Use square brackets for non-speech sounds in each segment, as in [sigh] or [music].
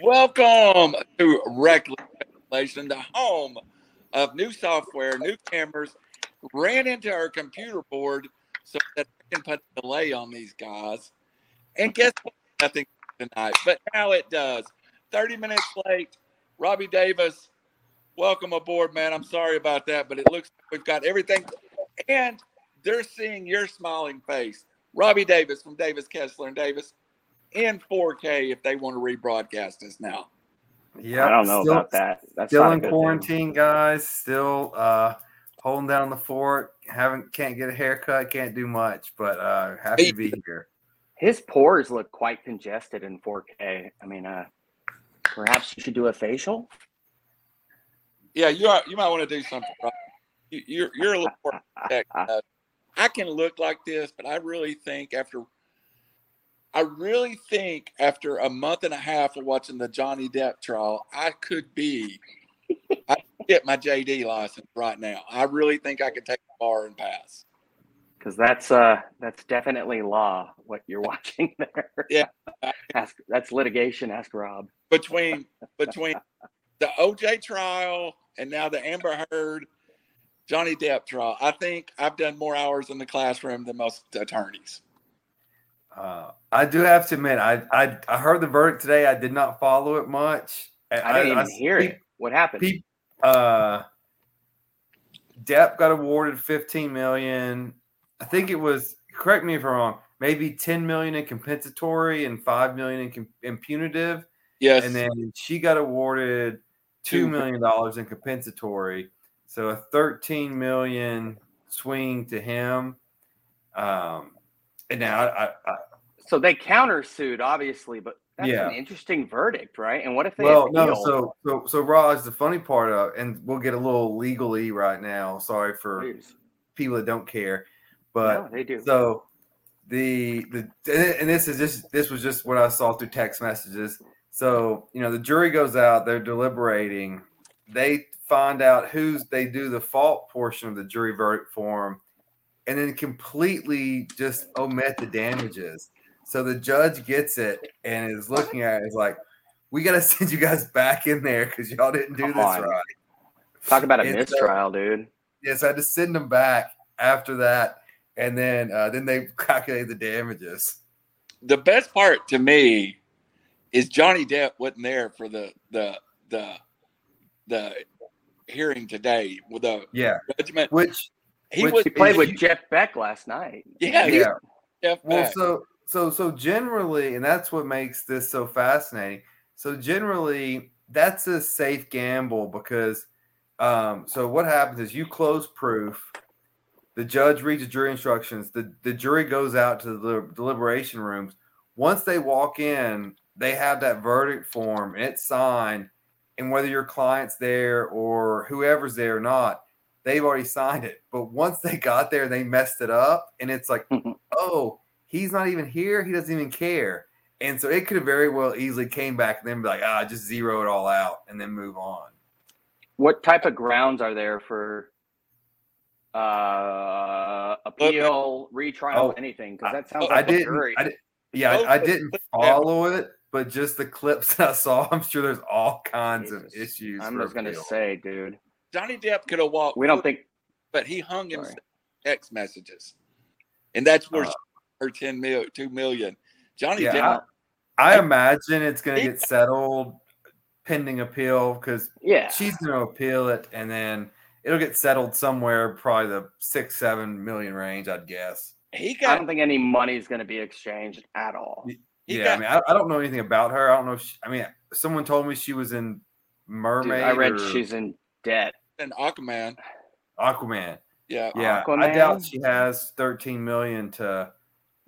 Welcome to Reckless Speculation, the home of new software, new cameras. Ran into our computer board so that I can put a delay on these guys. And guess what? Nothing tonight, but now it does. 30 minutes late. Robbie Davis, welcome aboard, man. I'm sorry about that, but it looks like we've got everything. And they're seeing your smiling face. Robbie Davis from Davis Kessler and Davis in 4K if they want to rebroadcast us now. Yeah, I don't know still, about that. That's still in good quarantine, guys. Still uh, holding down the fort. Haven't can't get a haircut. Can't do much, but uh, happy to be here. His pores look quite congested in 4K. I mean, uh, perhaps you should do a facial. Yeah, you are. You might want to do something. Right? You, you're you're a little more. [laughs] Uh, I can look like this, but I really think after I really think after a month and a half of watching the Johnny Depp trial, I could be I could get my JD license right now. I really think I could take the bar and pass. Because that's uh that's definitely law what you're [laughs] watching there. Yeah. ask that's litigation, ask Rob. Between between the OJ trial and now the Amber Heard Johnny Depp trial, I think I've done more hours in the classroom than most attorneys. Uh, I do have to admit, I, I I heard the verdict today. I did not follow it much. I, didn't even hear it. What happened? Pe- uh, Depp got awarded 15 million. I think it was. Correct me if I'm wrong. Maybe 10 million in compensatory and 5 million in, com- in punitive. Yes. And then she got awarded two million dollars in compensatory. So a 13 million swing to him. Um, and now I, I, so they countersued, obviously, but that's Yeah. an interesting verdict, right? And what if they well, no, so so so Raj, the funny part of, and we'll get a little legally right now. Sorry for Please. people that don't care, but No, they do. so the the and this is just this was just what I saw through text messages. So you know the jury goes out, they're deliberating, they find out who's they do the fault portion of the jury verdict form, and then completely just omit the damages. So the judge gets it and is looking at it is like, we got to [laughs] send you guys back in there because y'all didn't do Come this on. right. Talk about a It's, uh, mistrial, dude. Yes, I had to send them back after that, and then uh, then they [laughs] calculate the damages. the best part to me is Johnny Depp wasn't there for the the the the hearing today with the Yeah, judgment. which He which- was He played with you- Jeff Beck last night. yeah, yeah. Jeff Well, so so so generally, and that's what makes this so fascinating. So generally, that's a safe gamble because um, so what happens is you close proof, the judge reads the jury instructions, the, the jury goes out to the deliberation rooms. Once they walk in, they have that verdict form and it's signed, and whether your client's there or whoever's there or not, they've already signed it. But once they got there, they messed it up, and it's like, oh, he's not even here. He doesn't even care. And so it could have very well easily came back and then be like, ah, just zero it all out and then move on. What type of grounds are there for uh, appeal, retrial, Oh, anything? Because that sounds I like a didn't, jury. I did, yeah, I, I didn't follow it, but just the clips that I saw, [laughs] I'm sure there's all kinds of issues. I'm just gonna say, dude, Johnny Depp could have walked. we don't think. but he hung himself Sorry. text messages, and that's where Uh, she her 10 million, 2 million. Johnny Yeah, Depp. I imagine it's going to get settled pending appeal because Yeah, she's going to appeal it and then it'll get settled somewhere, probably the six, seven million range, I'd guess. He got, I don't think any money is going to be exchanged at all. He yeah, got- I mean, I, I don't know anything about her. I don't know. If she, I mean, someone told me she was in Dude, Mermaid. I read or she's in debt. And Aquaman. Aquaman. Yeah. Yeah, I doubt she has 13 million to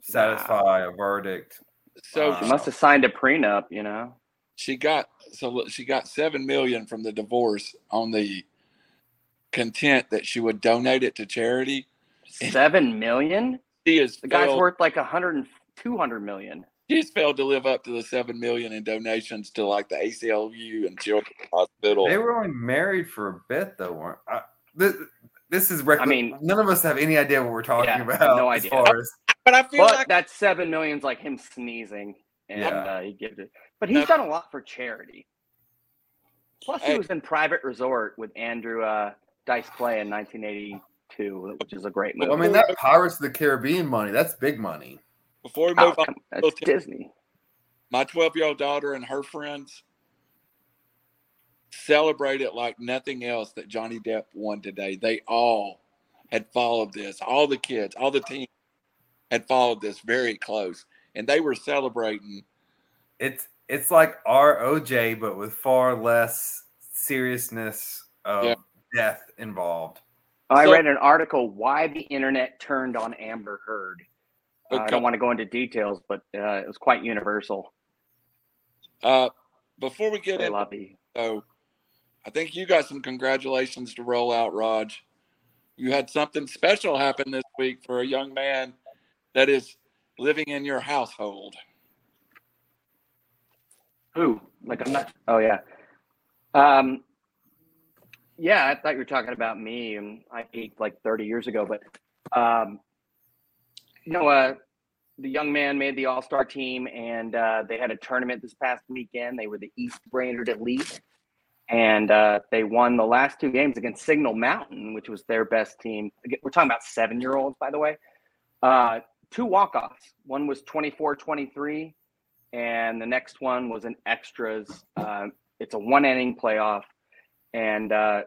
satisfy a verdict. So Uh, She must have signed a prenup, you know. she got so she got seven million from the divorce on the content that she would donate it to charity. Seven million. She is The guy's worth like a hundred and two hundred million. She's failed to live up to the seven million in donations to like the ACLU and Children's Hospital. They were only married for a bit, though, weren't I, this, this is reckless. I mean- none of us have any idea what we're talking Yeah, about. no as idea. far as but I feel But like that seven million's like him sneezing and Yeah. uh, he gives it. But he's done a lot for charity. Plus, he was in Private Resort with Andrew uh, Dice Clay in 1982, which is a great movie. I mean, that Pirates of the Caribbean money, that's big money. Before we Oh, move on, come- that's Disney. my 12 year old daughter and her friends celebrated like nothing else that Johnny Depp won today. They all had followed this. All the kids, all the team had followed this very close, and they were celebrating. It's it's like our OJ, but with far less seriousness of Yeah. death involved. I So- read an article why the internet turned on Amber Heard. Uh, I don't want to go into details, but uh, it was quite universal. Uh, before we get into love. So I think you got some congratulations to roll out, Raj. You had something special happen this week for a young man that is living in your household. Who? Like I'm not. Oh yeah. Um. Yeah, I thought you were talking about me, and I peaked like 30 years ago. But, um, know, uh, the young man made the All Star team, and uh, they had a tournament this past weekend. They were the East Brainerd Elite, and uh, they won the last two games against Signal Mountain, which was their best team. We're talking about seven year olds, by the way. Uh, two walk offs. One was 24 23 and the next one was an extras. Uh, it's a one inning playoff, and uh,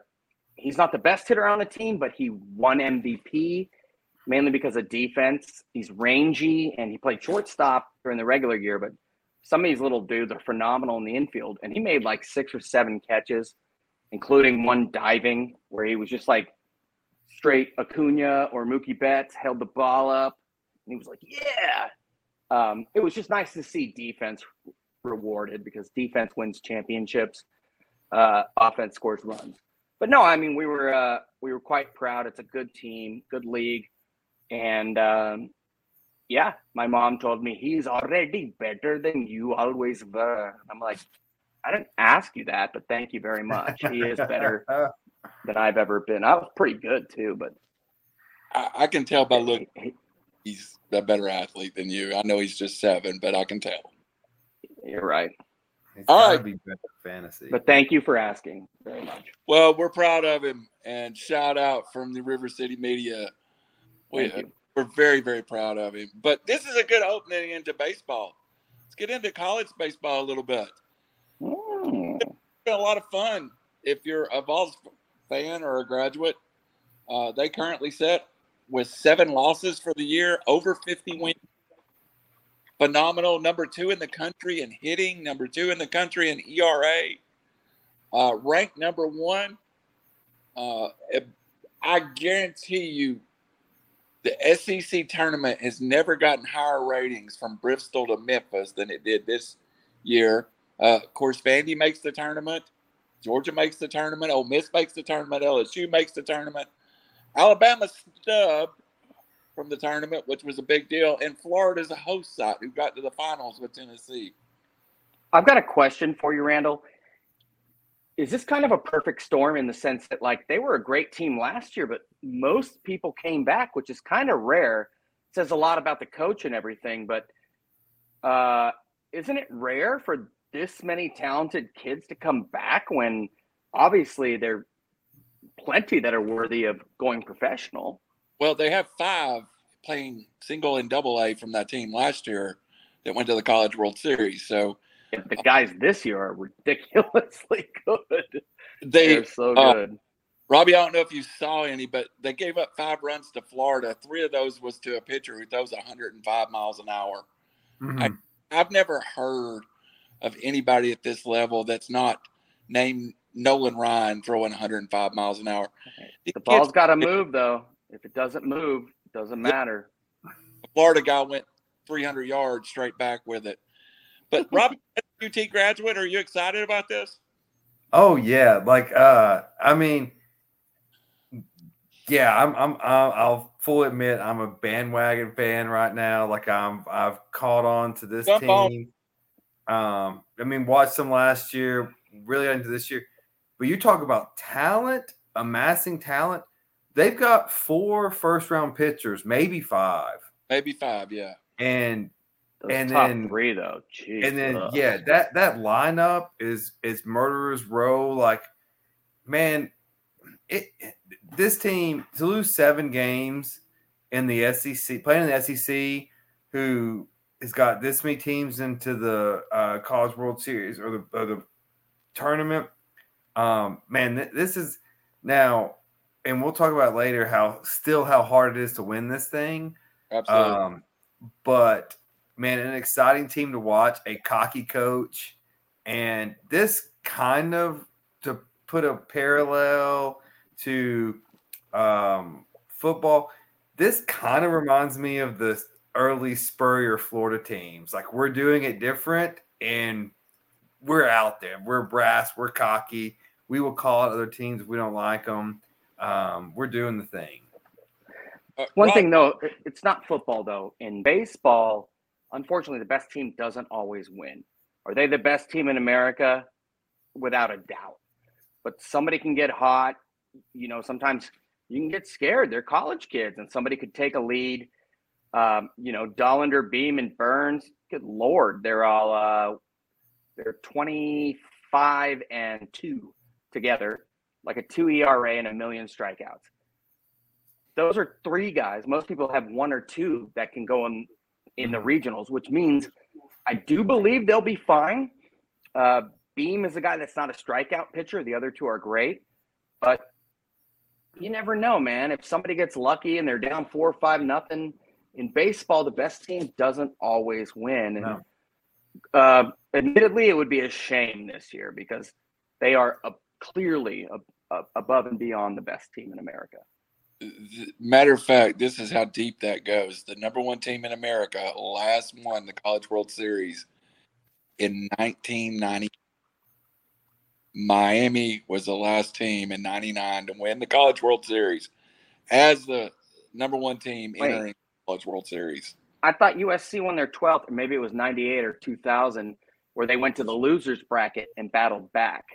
he's not the best hitter on the team, but he won MVP mainly because of defense. He's rangy and he played shortstop during the regular year, but some of these little dudes are phenomenal in the infield, and he made like six or seven catches, including one diving where he was just like straight Acuna or Mookie Betts held the ball up, and he was like, "Yeah." um, it was just nice to see defense rewarded because defense wins championships, uh, offense scores runs. But no, I mean we were uh, we were quite proud. It's a good team, good league, and um, yeah, my mom told me he's already better than you always were. I'm like, I didn't ask you that, but thank you very much. He is better [laughs] than I've ever been. I was pretty good too, but I, I can tell by look he's a better athlete than you. I know he's just seven, but I can tell. you're right. It's All be better fantasy. But thank you for asking very much. Well, we're proud of him, and shout out from the River City Media. We, Thank you. we're very, very proud of him. But this is a good opening into baseball. Let's get into college baseball a little bit. Mm. It's been a lot of fun. If you're a Vols fan or a graduate, uh, they currently set with seven losses for the year, over 50 wins. Phenomenal. Number two in the country in hitting, number two in the country in ERA, uh, ranked number one. Uh, I guarantee you, the SEC tournament has never gotten higher ratings from Bristol to Memphis than it did this year. Uh, of course, Vandy makes the tournament. Georgia makes the tournament. Ole Miss makes the tournament. LSU makes the tournament. Alabama stubbed from the tournament, which was a big deal. And Florida's a host site who got to the finals with Tennessee. I've got a question for you, Randall. Is this kind of a perfect storm in the sense that, like, they were a great team last year, but most people came back, which is kind of rare. It says a lot about the coach and everything, but uh, isn't it rare for this many talented kids to come back when obviously there are plenty that are worthy of going professional? Well, they have five playing single and double A from that team last year that went to the College World Series. So The guys this year are ridiculously [laughs] good. they They're so uh, good. Robbie, I don't know if you saw any, but they gave up five runs to Florida. Three of those was to a pitcher who throws 105 miles an hour. Mhm. I've never heard of anybody at this level that's not named Nolan Ryan throwing 105 miles an hour. These The ball's got to move, though. If it doesn't move, it doesn't matter. the Florida guy went 300 yards straight back with it. But Robbie, [laughs] UT graduate, are you excited about this? Oh yeah, like uh, I mean, yeah, I'm I'm I'll, I'll fully admit I'm a bandwagon fan right now. Like I'm I've caught on to this Jump on. team. Um, I mean, watched them last year, really into this year. But you talk about talent, amassing talent. They've got four first round pitchers, maybe five, Maybe five, yeah. and Those And top then- three though. Jeez. and then ugh. yeah, that that lineup is is murderers row. Like, man, it this team to lose seven games in the SEC, playing in the SEC, who has got this many teams into the uh, College World Series or the or the tournament. Um, man, th- this is now, and we'll talk about later how still how hard it is to win this thing. Absolutely. Um, but man, an exciting team to watch, a cocky coach, and this kind of to put a parallel to um, football. This kind of reminds me of the early Spurrier Florida teams. Like we're doing it different, and we're out there. We're brass. We're cocky. We will call out other teams if we don't like them. Um, we're doing the thing. One thing though, it's not football though. In baseball, unfortunately, the best team doesn't always win. Are they the best team in America? Without a doubt. But somebody can get hot. You know, sometimes you can get scared. They're college kids, and somebody could take a lead. Um, you know, Dollander, Beam, and Burns. Good lord, they're all uh, they're twenty five and two together, like a two ERA and a million strikeouts those are three guys. Most people have one or two that can go in in the regionals, which means I do believe they'll be fine. Uh, Beam is a guy that's not a strikeout pitcher. The other two are great, but you never know, man. If somebody gets lucky and they're down four or five nothing in baseball, the best team doesn't always win. And uh, admittedly, it would be a shame this year because they are uh, clearly uh, above and beyond the best team in America. Matter of fact, this is how deep that goes. The number one team in America last won the College World Series in 1990. Miami was the last team in 99 to win the College World Series as the number one team Wait. entering the College World Series. I thought USC won their 12th, or maybe it was 98 or 2000, where they went to the losers bracket and battled back.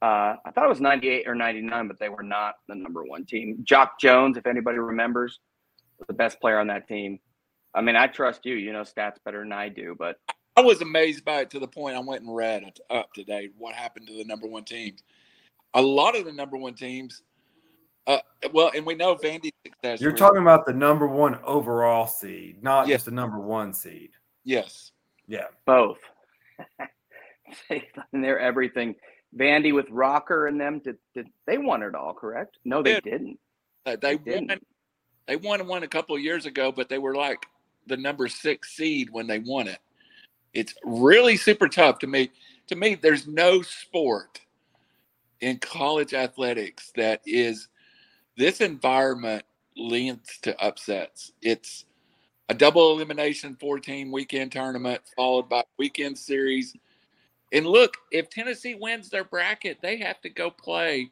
Uh, I thought it was 98 or 99, but they were not the number one team. Jacque Jones, if anybody remembers, was the best player on that team. I mean, I trust you. You know stats better than I do, but I was amazed by it to the point I went and read it up today what happened to the number one teams. A lot of the number one teams, uh, well, and we know Vandy's success. You're talking about the number one overall seed, not Yeah. just the number one seed. yes. Yeah. both. [laughs] and they're everything. Vandy with Rocker and them, did, did they won it all, correct? No, they didn't. Uh, they They won. didn't. They won one a couple of years ago, but they were like the number six seed when they won it. It's really super tough to me. To me, there's no sport in college athletics that is this environment leads to upsets. It's a double elimination four team weekend tournament followed by weekend series. And look, if Tennessee wins their bracket, they have to go play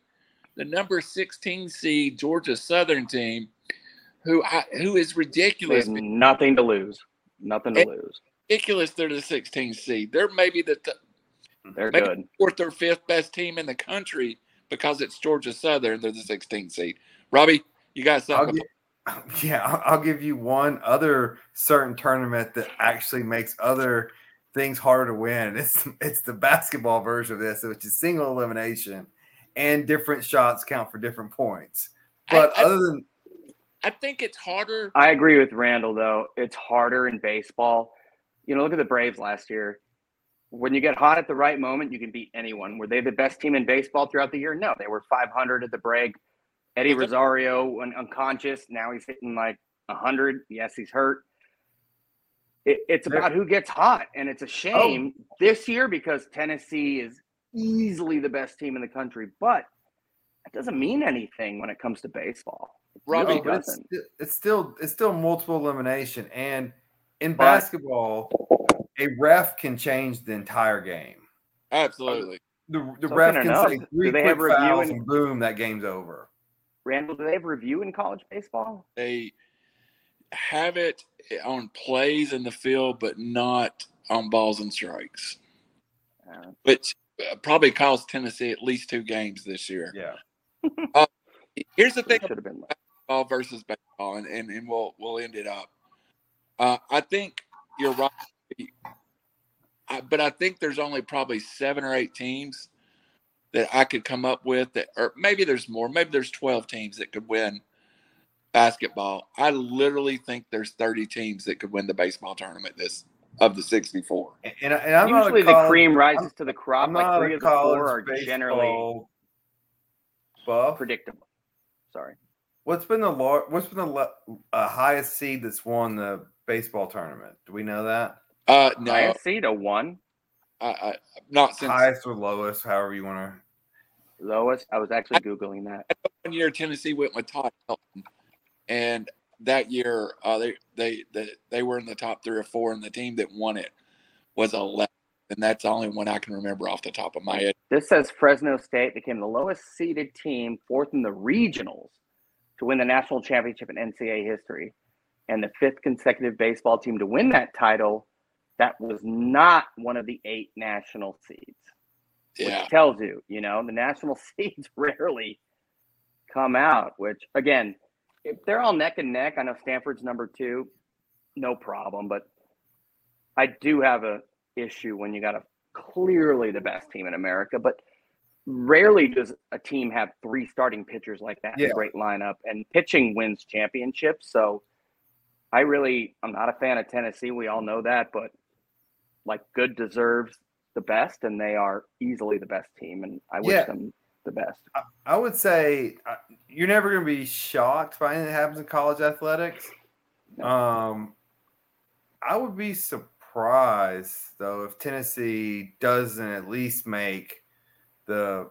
the number 16 seed Georgia Southern team, who I, who is ridiculous. have nothing to lose. Nothing to It- lose. Ridiculous. They're the 16 seed. They're maybe the t- They're maybe good. fourth or fifth best team in the country because it's Georgia Southern. They're the 16 seed. Robbie, you got I'll something? [laughs] yeah, I'll, I'll give you one other certain tournament that actually makes other things harder to win. [laughs] It's it's the basketball version of this, which is single elimination, and different shots count for different points. But I- I- other than I think it's harder. I agree with Randall though. It's harder in baseball. You know, look at the Braves last year. When you get hot at the right moment, you can beat anyone. Were they the best team in baseball throughout the year? No, they were 500 at the break. Eddie Rosario went unconscious. Now he's hitting like 100. Yes, he's hurt. It, it's about who gets hot, and it's a oh. shame this year because Tennessee is easily the best team in the country. But it doesn't mean anything when it comes to baseball. Robbie, No, it's, it's still it's still multiple elimination, and in But- basketball, a ref can change the entire game. Absolutely. The, the So ref can enough. say three they quick have fouls, in- and boom, that game's over. Randall, do they have review in college baseball? They have it on plays in the field, but not on balls and strikes, Uh, which uh, probably cost Tennessee at least two games this year. Yeah. Here's the thing should have been. basketball versus baseball, and, and, and we'll we'll end it up. Uh, I think you're right. I, but I think there's only probably seven or eight teams that I could come up with that, or maybe there's more. Maybe there's 12 teams that could win basketball. I literally think there's 30 teams that could win the baseball tournament this of the 64. And, and I'm not a Usually the college- cream rises I'm- to the crop. I'm Like not three of the four college are generally buff. predictable. Sorry. What's been the lar- What's been the le- uh, highest seed that's won the baseball tournament? Do we know that? Uh, no, I, Highest seed a one. I, not since Highest or lowest, however you want to. Lowest. I was actually googling that. one year Tennessee went with Todd Helton, and that year uh, they, they they they were in the top three or four, and the team that won it was 11, and that's the only one I can remember off the top of my head. This says Fresno State became the lowest seeded team, fourth in the regionals, to win the national championship in NCAA history, and the fifth consecutive baseball team to win that title. That was not one of the eight national seeds. which Yeah, tells you, you know, the national [laughs] seeds rarely come out, which again, if they're all neck and neck, I know Stanford's number two, no problem. But I do have a issue when you got a clearly the best team in America, but rarely does a team have three starting pitchers like that in Yeah. a great lineup and pitching wins championships. So I really I'm not a fan of Tennessee. We all know that, but like good deserves the best and they are easily the best team and I wish Yeah. them the best. I would say uh, you're never going to be shocked by anything that happens in college athletics. No. Um, I would be surprised though if Tennessee doesn't at least make the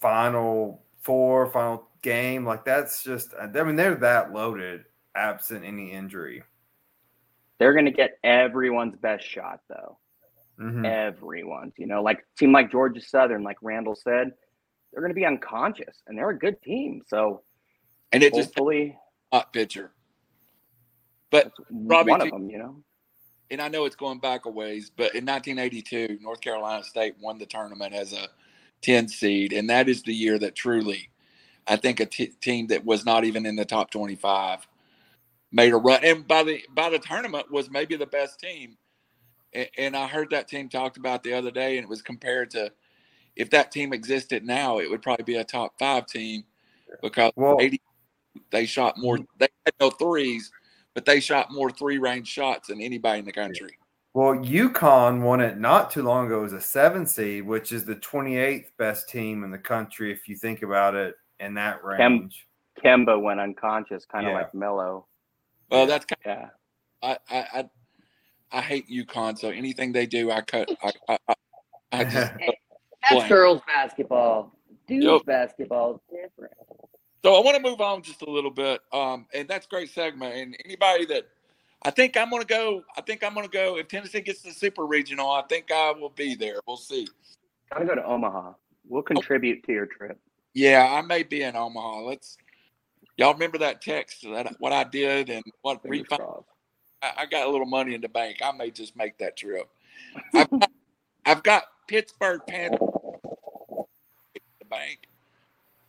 final four, final game. Like that's just, I mean, they're that loaded, absent any injury. They're going to get everyone's best shot though. Mhm. Everyone's, you know, like team like Georgia Southern, like Randall said, they're going to be unconscious and they're a good team. So and it just hopefully hot pitcher. But Robbie, one of them, you know. and I know it's going back a ways, but in 1982, North Carolina State won the tournament as a 10 seed, and that is the year that truly, I think, a t- team that was not even in the top 25 made a run, and by the by the tournament was maybe the best team. And, and I heard that team talked about the other day, and it was compared to if that team existed now, it would probably be a top five team because Well- 80 they shot more. Mm-hmm. They had no threes, but they shot more three range shots than anybody in the country. Well, UConn won it not too long ago as a seven seed, which is the 28th best team in the country if you think about it in that range. Kemba went unconscious, kind of Yeah. like Melo. Well, that's kind Yeah. I, I I I hate UConn, so anything they do, I cut. I I, I, I just [laughs] That's Blank. girls basketball. Dudes Yup. basketball is different. so I want to move on just a little bit. Um, and that's a great segment. And anybody that I think I'm going to go, I think I'm going to go. If Tennessee gets the super regional, I think I will be there. We'll see. Gotta go to Omaha. We'll contribute to your trip. Yeah, I may be in Omaha. Let's. Y'all remember that text that what I did and what Fingers refi- crossed. I, I got a little money in the bank. I may just make that trip. I've got, I've got Pittsburgh Panthers in the bank,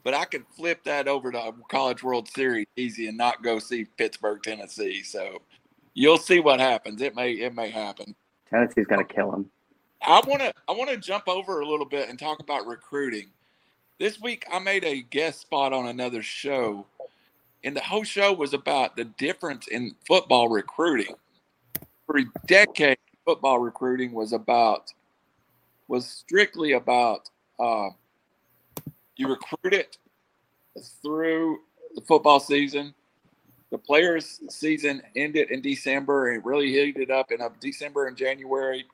but I could flip that over to College World Series easy and not go see Pittsburgh, Tennessee. So you'll see what happens. It may it may happen. Tennessee's gonna kill him. I want to I want to jump over a little bit and talk about recruiting. This week I made a guest spot on another show, and the whole show was about the difference in football recruiting. For a decade, football recruiting was about was strictly about uh, you recruit it through the football season. The players' season ended in December It really heated up in uh, December and January.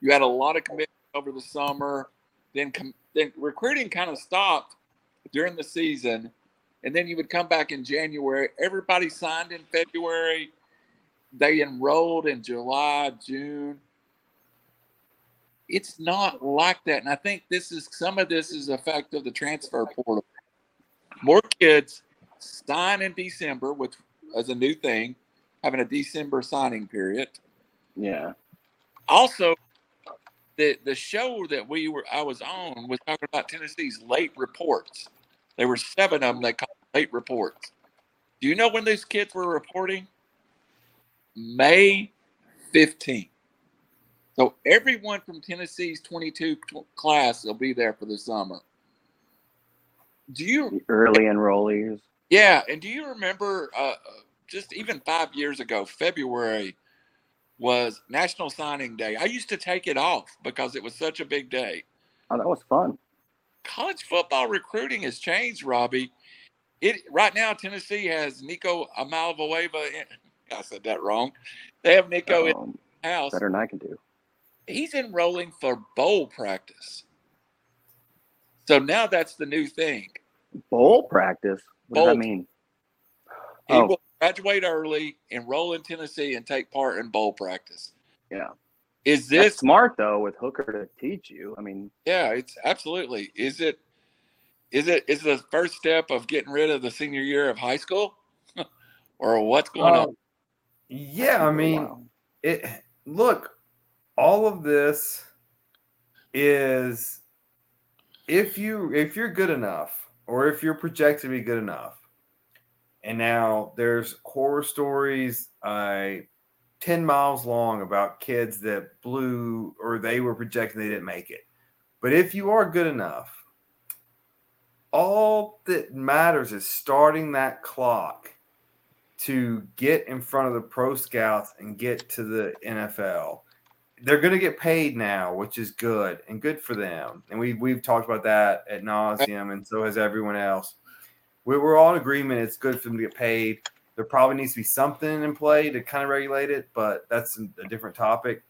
You had a lot of commitments over the summer. Then, then recruiting kind of stopped during the season, and then you would come back in January. Everybody signed in February. They enrolled in July, June. It's not like that, and I think this is some of this is effect of the transfer portal. More kids sign in December, which is a new thing, having a December signing period Yeah. also the the show that we were I was on was talking about Tennessee's late reports. There were seven of them they called late reports. Do you know when these kids were reporting? May 15th. So everyone from Tennessee's 22 class will be there for the summer. Do you The early enrollees? Yeah, and do you remember uh, just even five years ago, February was National Signing Day. I used to take it off because it was such a big day. Oh, that was fun. College football recruiting has changed, Robbie. It right now Tennessee has Nico Amalvoeva. In, I said that wrong. They have Nico in Um, the house. better than I can do. He's enrolling for bowl practice. So now that's the new thing. Bowl practice. What does that mean? He Oh. will graduate early, enroll in Tennessee, and take part in bowl practice. Yeah. Is That's this smart though with Hooker to teach you. I mean, Yeah, it's absolutely. Is it? Is it? Is the first step of getting rid of the senior year of high school, [laughs] or what's going on? Um, yeah, I mean, wow. it look all of this is if you if you're good enough or if you're projected to be good enough and now there's horror stories uh 10 miles long about kids that blew or they were projected they didn't make it but if you are good enough all that matters is starting that clock to get in front of the pro scouts and get to the NFL. They're going to get paid now, which is good and good for them. And we we've talked about that at nauseum, and so has everyone else. We, we're all in agreement. It's good for them to get paid. There probably needs to be something in play to kind of regulate it, but that's a different topic.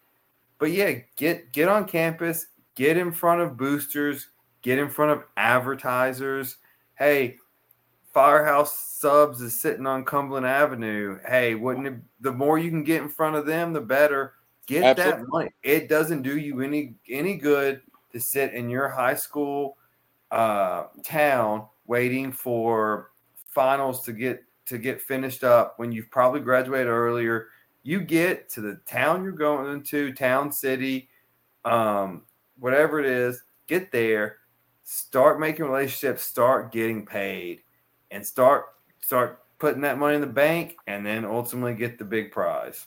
But yeah, get get on campus, get in front of boosters, get in front of advertisers. Hey, Firehouse Subs is sitting on Cumberland Avenue. Hey, wouldn't it, the more you can get in front of them, the better. Get Absolutely. that money. It doesn't do you any any good to sit in your high school uh, town waiting for finals to get to get finished up when you've probably graduated earlier. You get to the town you're going to, town, city, um, whatever it is. Get there, start making relationships, start getting paid and start start putting that money in the bank and then ultimately get the big prize.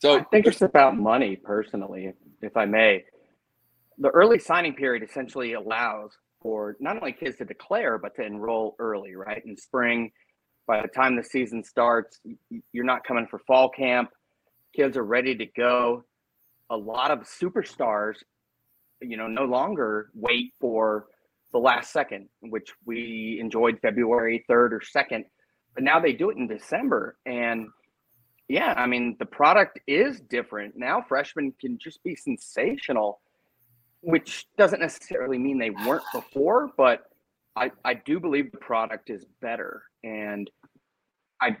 So I think it's about money, personally, if I may. The early signing period essentially allows for not only kids to declare, but to enroll early, right? In spring, by the time the season starts, you're not coming for fall camp. Kids are ready to go. A lot of superstars, you know, no longer wait for the last second, which we enjoyed February 3rd or 2nd, but now they do it in December. And yeah, I mean, the product is different. Now freshmen can just be sensational, which doesn't necessarily mean they weren't before, but I, I do believe the product is better. And I,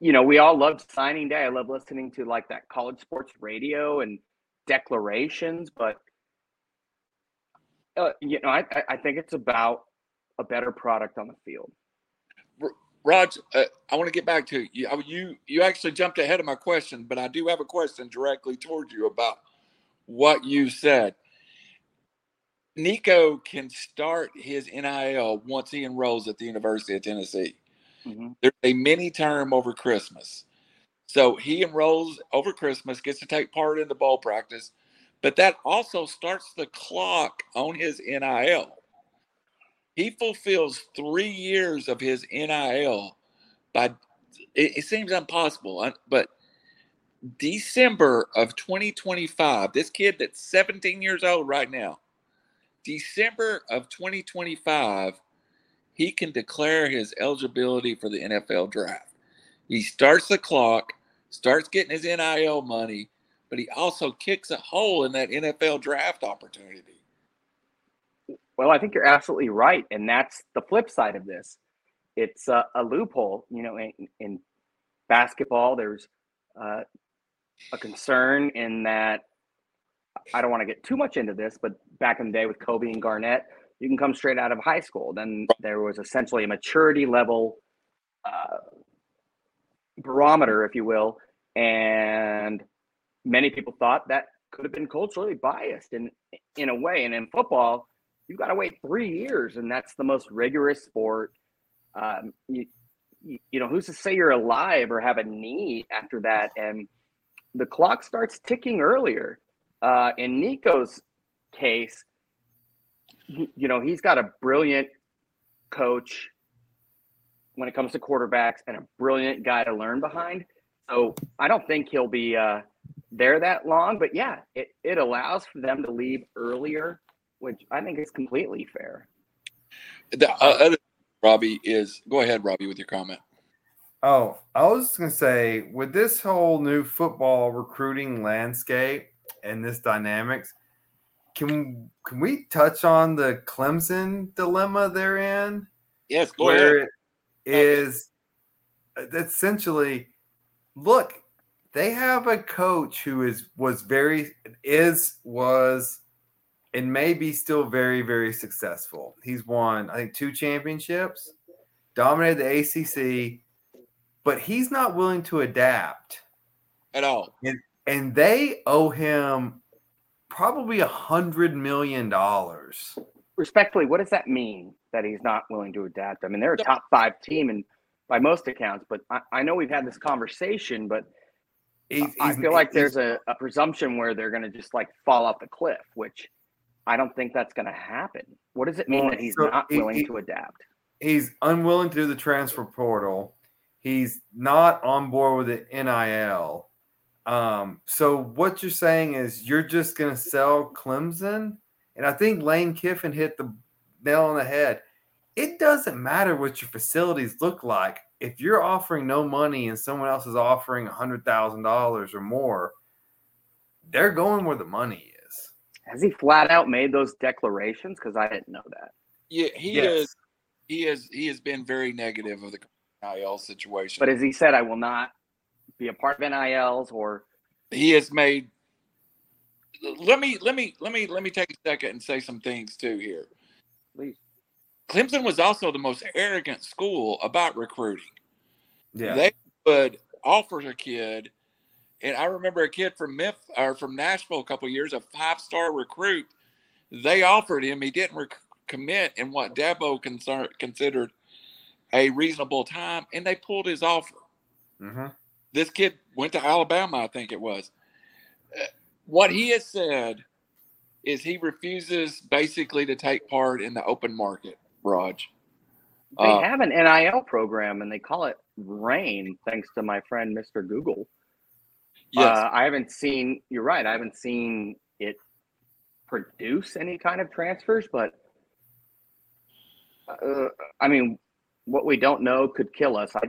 you know, we all loved signing day. I love listening to like that college sports radio and declarations, but uh, you know, I, I- I think it's about a better product on the field. Raj, uh, I want to get back to you. You you actually jumped ahead of my question, but I do have a question directly towards you about what you said. Nico can start his NIL once he enrolls at the University of Tennessee. Mhm. There's a mini term over Christmas. So he enrolls over Christmas, gets to take part in the bowl practice, but that also starts the clock on his NIL. He fulfills three years of his NIL by, it, it seems impossible, uh, but December of 2025, this kid that's 17 years old right now, December of 2025, he can declare his eligibility for the NFL draft. He starts the clock, starts getting his NIL money, but he also kicks a hole in that NFL draft opportunity. Well, I think you're absolutely right, and that's the flip side of this. It's a, a loophole. You know, in, in basketball, there's uh, a concern in that I don't want to get too much into this, but back in the day with Kobe and Garnett, you can come straight out of high school. Then there was essentially a maturity level uh, barometer, if you will, and many people thought that could have been culturally biased in in a way. And in football, you've got to wait three years, and that's the most rigorous sport. Um, you, you, you know, who's to say you're alive or have a knee after that? And the clock starts ticking earlier. Uh, in Nico's case, he, you know, he's got a brilliant coach when it comes to quarterbacks and a brilliant guy to learn behind. So I don't think he'll be uh, there that long. But yeah, it, it allows for them to leave earlier, which I think is completely fair. The uh, other Robbie is go ahead, Robbie, with your comment. Oh, I was just gonna say, with this whole new football recruiting landscape and this dynamics, can can we touch on the Clemson dilemma they're in? Yes, go where ahead. it is essentially look, they have a coach who is was very is was and may be still very very successful. He's won I think two championships, dominated the ACC, but he's not willing to adapt at all. And, and they owe him probably a hundred million dollars. Respectfully, what does that mean that he's not willing to adapt? I mean, they're a top five team and by most accounts, but I, I know we've had this conversation, but He's, I feel like there's a, a presumption where they're going to just like fall off the cliff, which I don't think that's going to happen. What does it mean Well, that he's so not he- willing he- to adapt? he's unwilling to do the transfer portal. He's not on board with the NIL. Um, so what you're saying is you're just going to sell Clemson, and I think Lane Kiffin hit the nail on the head. It doesn't matter what your facilities look like if you're offering no money and someone else is offering a hundred thousand dollars or more. They're going where the money is. Has he flat out made those declarations? Because I didn't know that. Yeah, he Yes. is. He is. He has been very negative of the NIL situation. But as he said, I will not be a part of NILs or he has made. Let me let me let me let me take a second and say some things too here. please. Clemson was also the most arrogant school about recruiting. Yeah. They would offer a kid, and I remember a kid from Memphis or from Nashville a couple of years, a five star recruit. They offered him, he didn't rec- commit in what Dabo concern, considered a reasonable time, and they pulled his offer. hmm This kid went to Alabama, I think it was. Uh, What he has said is he refuses basically to take part in the open market, Raj. They Uh, have an NIL program and they call it RAIN, thanks to my friend Mr. Google. Yes. Uh, I haven't seen, you're right, I haven't seen it produce any kind of transfers, but uh, I mean, what we don't know could kill us. I,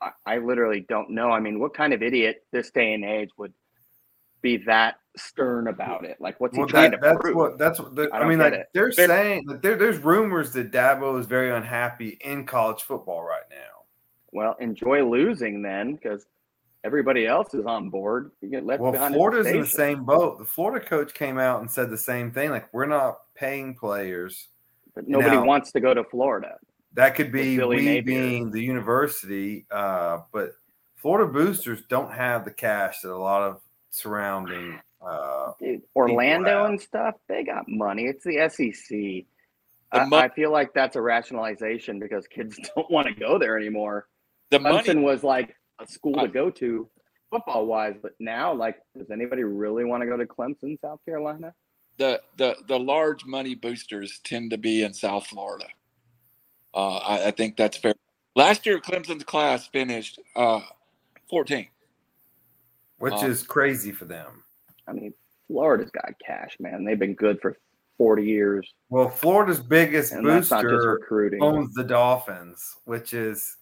I, I literally don't know. I mean, what kind of idiot this day and age would be that stern about it? Like, what's Well, he trying that, to that's prove? what that's what the, I I, mean. Like it. they're Fair- saying that there, there's rumors that Dabo is very unhappy in college football right now. Well, enjoy losing then, because everybody else is on board. You get left Well, behind. Florida's at in the the same boat. The Florida coach came out and said the same thing. Like we're not paying players. but nobody Now- wants to go to Florida. That could be we Napier. being the university, uh, but Florida boosters don't have the cash that a lot of surrounding. Uh, Dude, Orlando have. and stuff, they got money. It's the SEC. The I, mon- I feel like that's a rationalization because kids [laughs] don't want to go there anymore. the money was like a school to go to football wise, but now, like, does anybody really want to go to Clemson, South Carolina? the the the large money boosters tend to be in South Florida. Uh, I, I think that's fair. Last year, Clemson's class finished uh, 14. which Uh, is crazy for them. I mean, Florida's got cash, man. They've been good for 40 years. Well, Florida's biggest And that's booster recruiting. owns the Dolphins, which is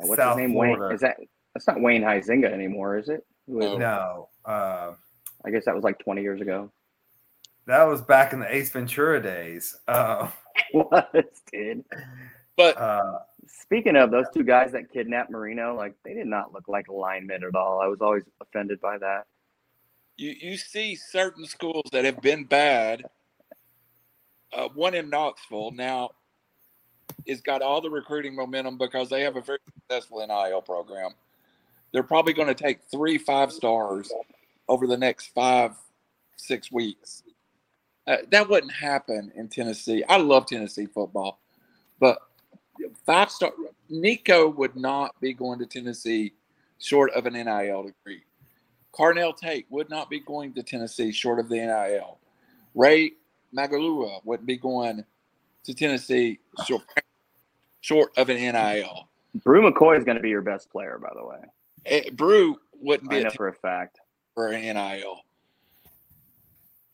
Uh, What's South his name? Florida. Wayne? Is that that's not Wayne Huizenga anymore, is it? Who is No. no. Uh, I guess that was like 20 years ago. that was back in the Ace Ventura days. Uh, [laughs] was, dude. But uh, Speaking of those two guys that kidnapped Marino, like they did not look like linemen at all. I was always offended by that. you, you see certain schools that have been bad. Uh, one in Knoxville now has got all the recruiting momentum because they have a very successful NIL program. They're probably going to take three five stars over the next five, six weeks. Uh, that wouldn't happen in Tennessee. I love Tennessee football, but five star Nico would not be going to Tennessee short of an NIL degree. Carnell Tate would not be going to Tennessee short of the NIL. Ray Magalua wouldn't be going to Tennessee short, short of an NIL. Bru McCoy is going to be your best player, by the way. Eh, Bru wouldn't be I a know for a fact. for an NIL.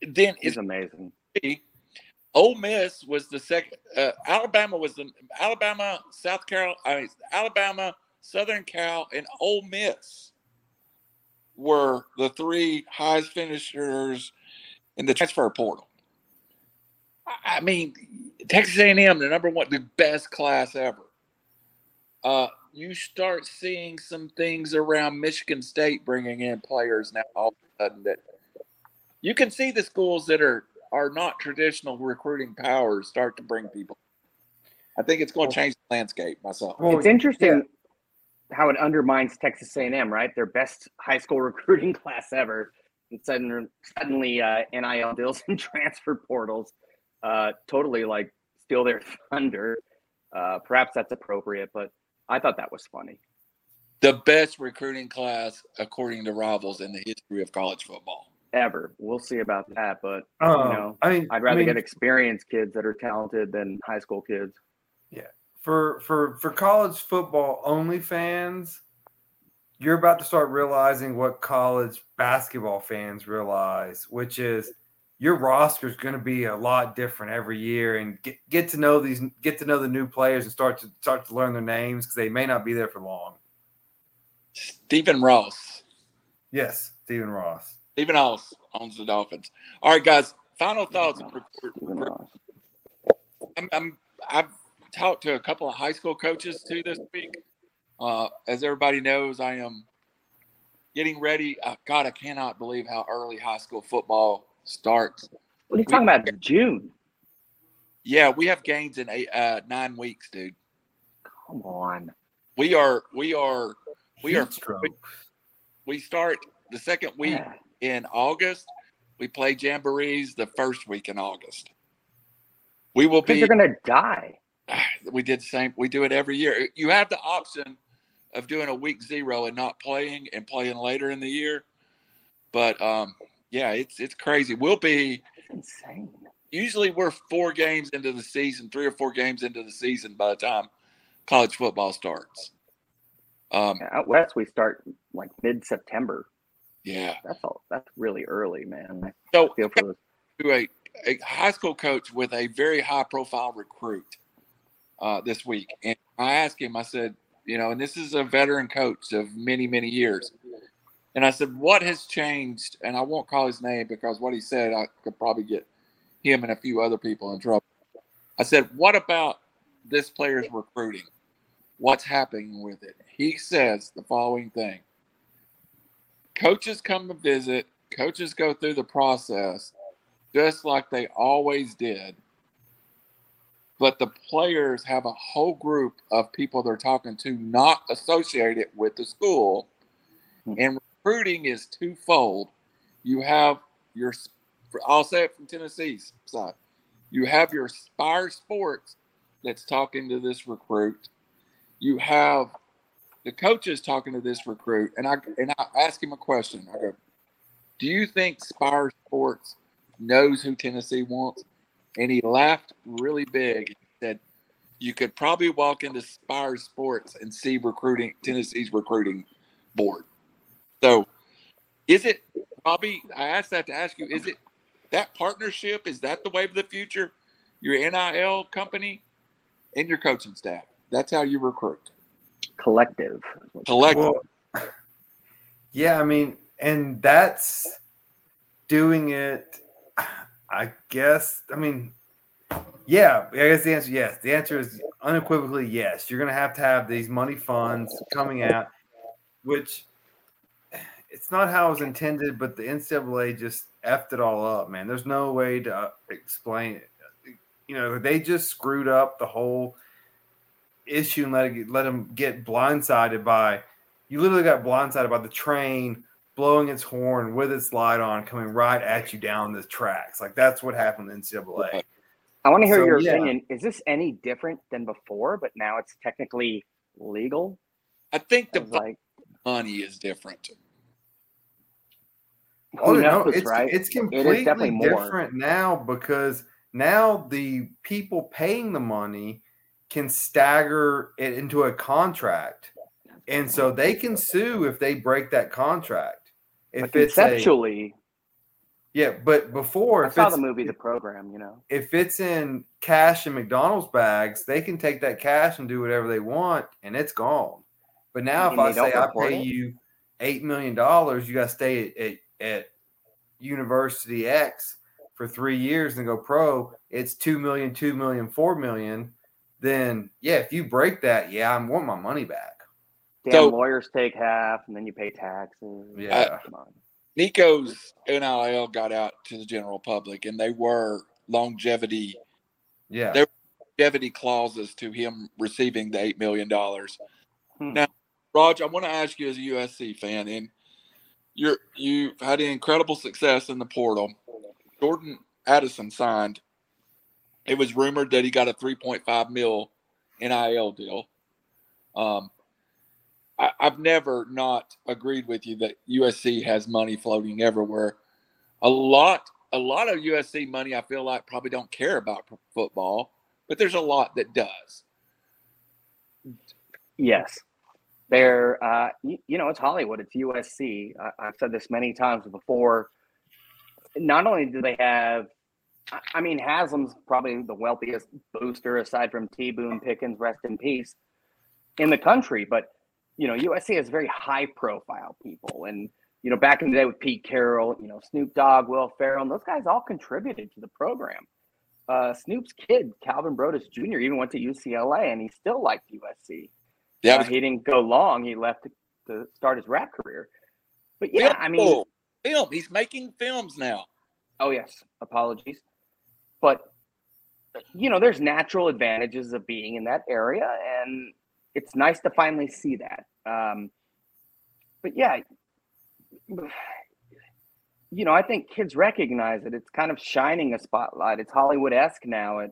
Then it's amazing. Ole Miss was the second. Uh, Alabama was the Alabama, South Carolina, I mean, Alabama, Southern Cal, and Ole Miss were the three highest finishers in the transfer portal. I- I mean, Texas A&M, the number one, the best class ever. Uh, you start seeing some things around Michigan State bringing in players now all of a sudden that you can see the schools that are are not traditional recruiting powers start to bring people. I think it's going to change the landscape myself. Well, it's interesting how it undermines Texas A&M, right? Their best high school [laughs] recruiting class ever. And suddenly, suddenly uh, NIL deals and transfer portals uh, totally like steal their [laughs] thunder. Uh, perhaps that's appropriate, but I thought that was funny. The best recruiting class, according to rivals, in the history of college football. Ever. We'll see about that, but Um, know, I mean, I'd rather I mean, get experienced kids that are talented than high school kids. Yeah, for for for college football only fans, you're about to start realizing what college basketball fans realize, which is your roster is going to be a lot different every year, and get get to know these get to know the new players and start to start to learn their names because they may not be there for long. Stephen Ross. Yes, Stephen Ross. Stephen Ross owns the Dolphins. All right, guys. Final thoughts. on recruit- Stephen. I'm, I'm I've talked to a couple of high school coaches too this week. Uh, as everybody knows, I am getting ready. Uh, God, I cannot believe how early high school football starts. What are you talking about? June? Yeah, we have games in eight, uh, nine weeks, dude. Come on. We are we are We are- Heat stroke. we start the second week Yeah. in August. We play jamborees the first week in August. We will be. be are gonna die. [sighs] we did the same. We do it every year. You have the option of doing a week zero and not playing and playing later in the year. But um, yeah, it's it's crazy. We'll be It's insane. usually we're four games into the season, three or four games into the season by the time college football starts. Um, Out west, we start like mid-September. yeah. That's all. That's really early, man. So I feel for to a, a high school coach with a very high profile recruit uh, this week. And I asked him, I said, you know, and this is a veteran coach of many, many years. And I said, what has changed? And I won't call his name because what he said, I could probably get him and a few other people in trouble. I said, what about this player's recruiting? What's happening with it? He says the following thing Coaches come to visit, coaches go through the process just like they always did. But the players have a whole group of people they're talking to not associated with the school. Hmm. And recruiting is twofold. You have your, I'll say it from Tennessee's side, you have your Spyre Sports that's talking to this recruit. You have the coaches talking to this recruit, and I and I ask him a question. I go, "Do you think Spyre Sports knows who Tennessee wants?" And he laughed really big. He said, "You could probably walk into Spyre Sports and see recruiting Tennessee's recruiting board." So, is it Robbie? I asked that to ask you: Is it that partnership? Is that the wave of the future? Your NIL company and your coaching staff. That's how you recruit. collective. Collective. Well, yeah, I mean, and that's doing it. I guess. I mean, yeah. I guess the answer yes. The answer is unequivocally yes. You're going to have to have these money funds coming out, which it's not how it was intended, but the NCAA just effed it all up, man. There's no way to uh, explain it. You know, they just screwed up the whole issue and let it, let them get blindsided by. You literally got blindsided by the train blowing its horn with its light on, coming right at you down the tracks. Like that's what happened in NCAA. I want to hear So, your yeah. opinion. Is this any different than before, but now it's technically legal? I think the It's like, money is different. Oh Who no, it's right? it's completely more. different now because now the people paying the money can stagger it into a contract, and so they can sue if they break that contract. If But it's a yeah, but before I if saw it's the movie, The Program. You know, if it's in cash and McDonald's bags, they can take that cash and do whatever they want, and it's gone. But now, if I say I pay it? you eight million dollars, you got to stay at, at, at University X for three years and go pro. It's two million, two million, four million. Then yeah, if you break that, yeah, I want my money back. damn So- lawyers take half, and then you pay taxes. Yeah. Come on. Nico's NIL got out to the general public, and they were longevity Yeah, There- were longevity clauses to him receiving the eight million dollars. Hmm. Now, Raj, I want to ask you as a USC fan, and you're you've had incredible success in the portal. Jordan Addison signed. It was rumored that he got a 3.5 mil NIL deal. Um, I, I've never not agreed with you that USC has money floating everywhere. A lot, a lot of USC money, I feel like probably don't care about football, but there's a lot that does. Yes. They're, uh, you, you know, it's Hollywood. It's USC. I, I've said this many times before. Not only do they have, I- I mean, Haslam's probably the wealthiest booster aside from T. Boone Pickens, rest in peace, in the country. But, you know, USC has very high profile people. And, you know, back in the day with Pete Carroll, you know, Snoop Dogg, Will Ferrell, and those guys all contributed to the program. Uh, Snoop's kid, Calvin Broadus Jr., even went to UCLA and he still liked USC. Yeah, Uh, he didn't go long. He left to, to start his rap career. But yeah, I mean, film. film. He's making films now. oh yes, apologies. But you know, there's natural advantages of being in that area, and it's nice to finally see that. Um, but yeah, you know, I think kids recognize it. It's kind of shining a spotlight. It's Hollywood esque now. It,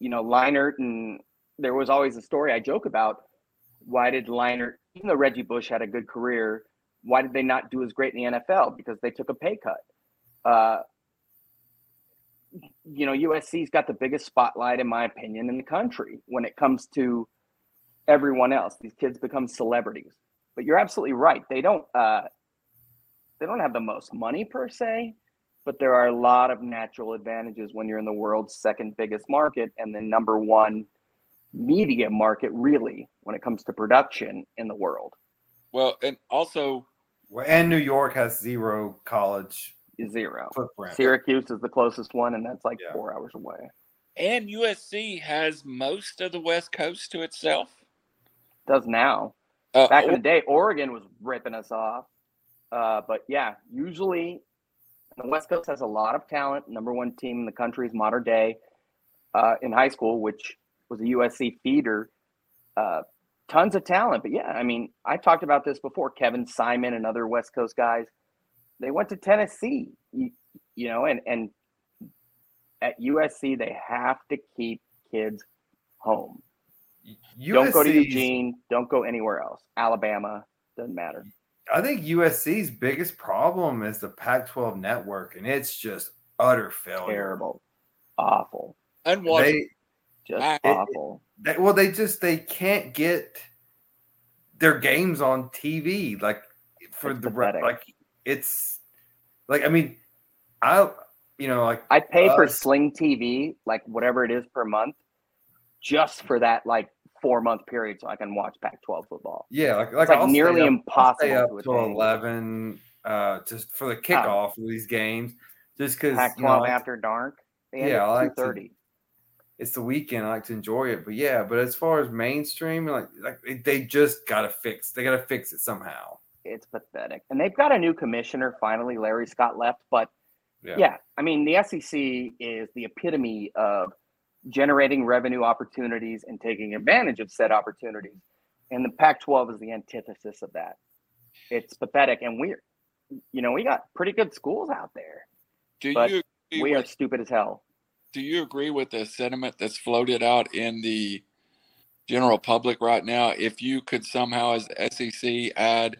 you know, Leinart and there was always a story I joke about. Why did Liner, even though Reggie Bush had a good career, why did they not do as great in the NFL? Because they took a pay cut. Uh, you know, USC's got the biggest spotlight, in my opinion, in the country when it comes to everyone else. These kids become celebrities. But you're absolutely right. They don't. Uh, they don't have the most money per se, but there are a lot of natural advantages when you're in the world's second biggest market and the number one media market, really, when it comes to production in the world. Well, and also and New York has zero college Zero. footprint. Syracuse is the closest one, and that's like Yeah. four hours away. and USC has most of the West Coast to itself. Does now. Uh, Back in the day, Oregon was ripping us off. Uh, but yeah, usually the West Coast has a lot of talent. Number one team in the country is Mater Dei uh, in high school, which was a USC feeder. Tons of talent. But yeah, I mean, I talked about this before. Kevin Simon and other West Coast guys, they went to Tennessee, you, you know, and, and at USC, they have to keep kids home. Don't go to Eugene. Don't go anywhere else. Alabama doesn't matter. I think USC's biggest problem is the Pac-12 network, and it's just utter failure. Terrible, awful, and what They, just it- awful. they, well, they just they can't get their games on TV like for It's the pathetic. like it's like I mean, I you know like I pay for Sling TV, like whatever it is per month, just for that like four month period, so I can watch Pac-12 football. yeah like like, like I'll nearly up- I'll impossible stay up to till eleven uh just for the kickoff of these games just because Pac-12 you know, I after dark. Yeah, like 2:30. It's the weekend. I like to enjoy it, but yeah. But as far as mainstream, like like they- they just gotta fix. They gotta fix it somehow. It's pathetic, and they've got a new commissioner finally. Larry Scott left, but Yeah. yeah, I mean the SEC is the epitome of generating revenue opportunities and taking advantage of said opportunities, and the Pac-12 is the antithesis of that. It's pathetic, and we're, you know, we got pretty good schools out there. do but you agree We are stupid as hell. Do you agree with the sentiment that's floated out in the general public right now? If you could somehow, as SEC, add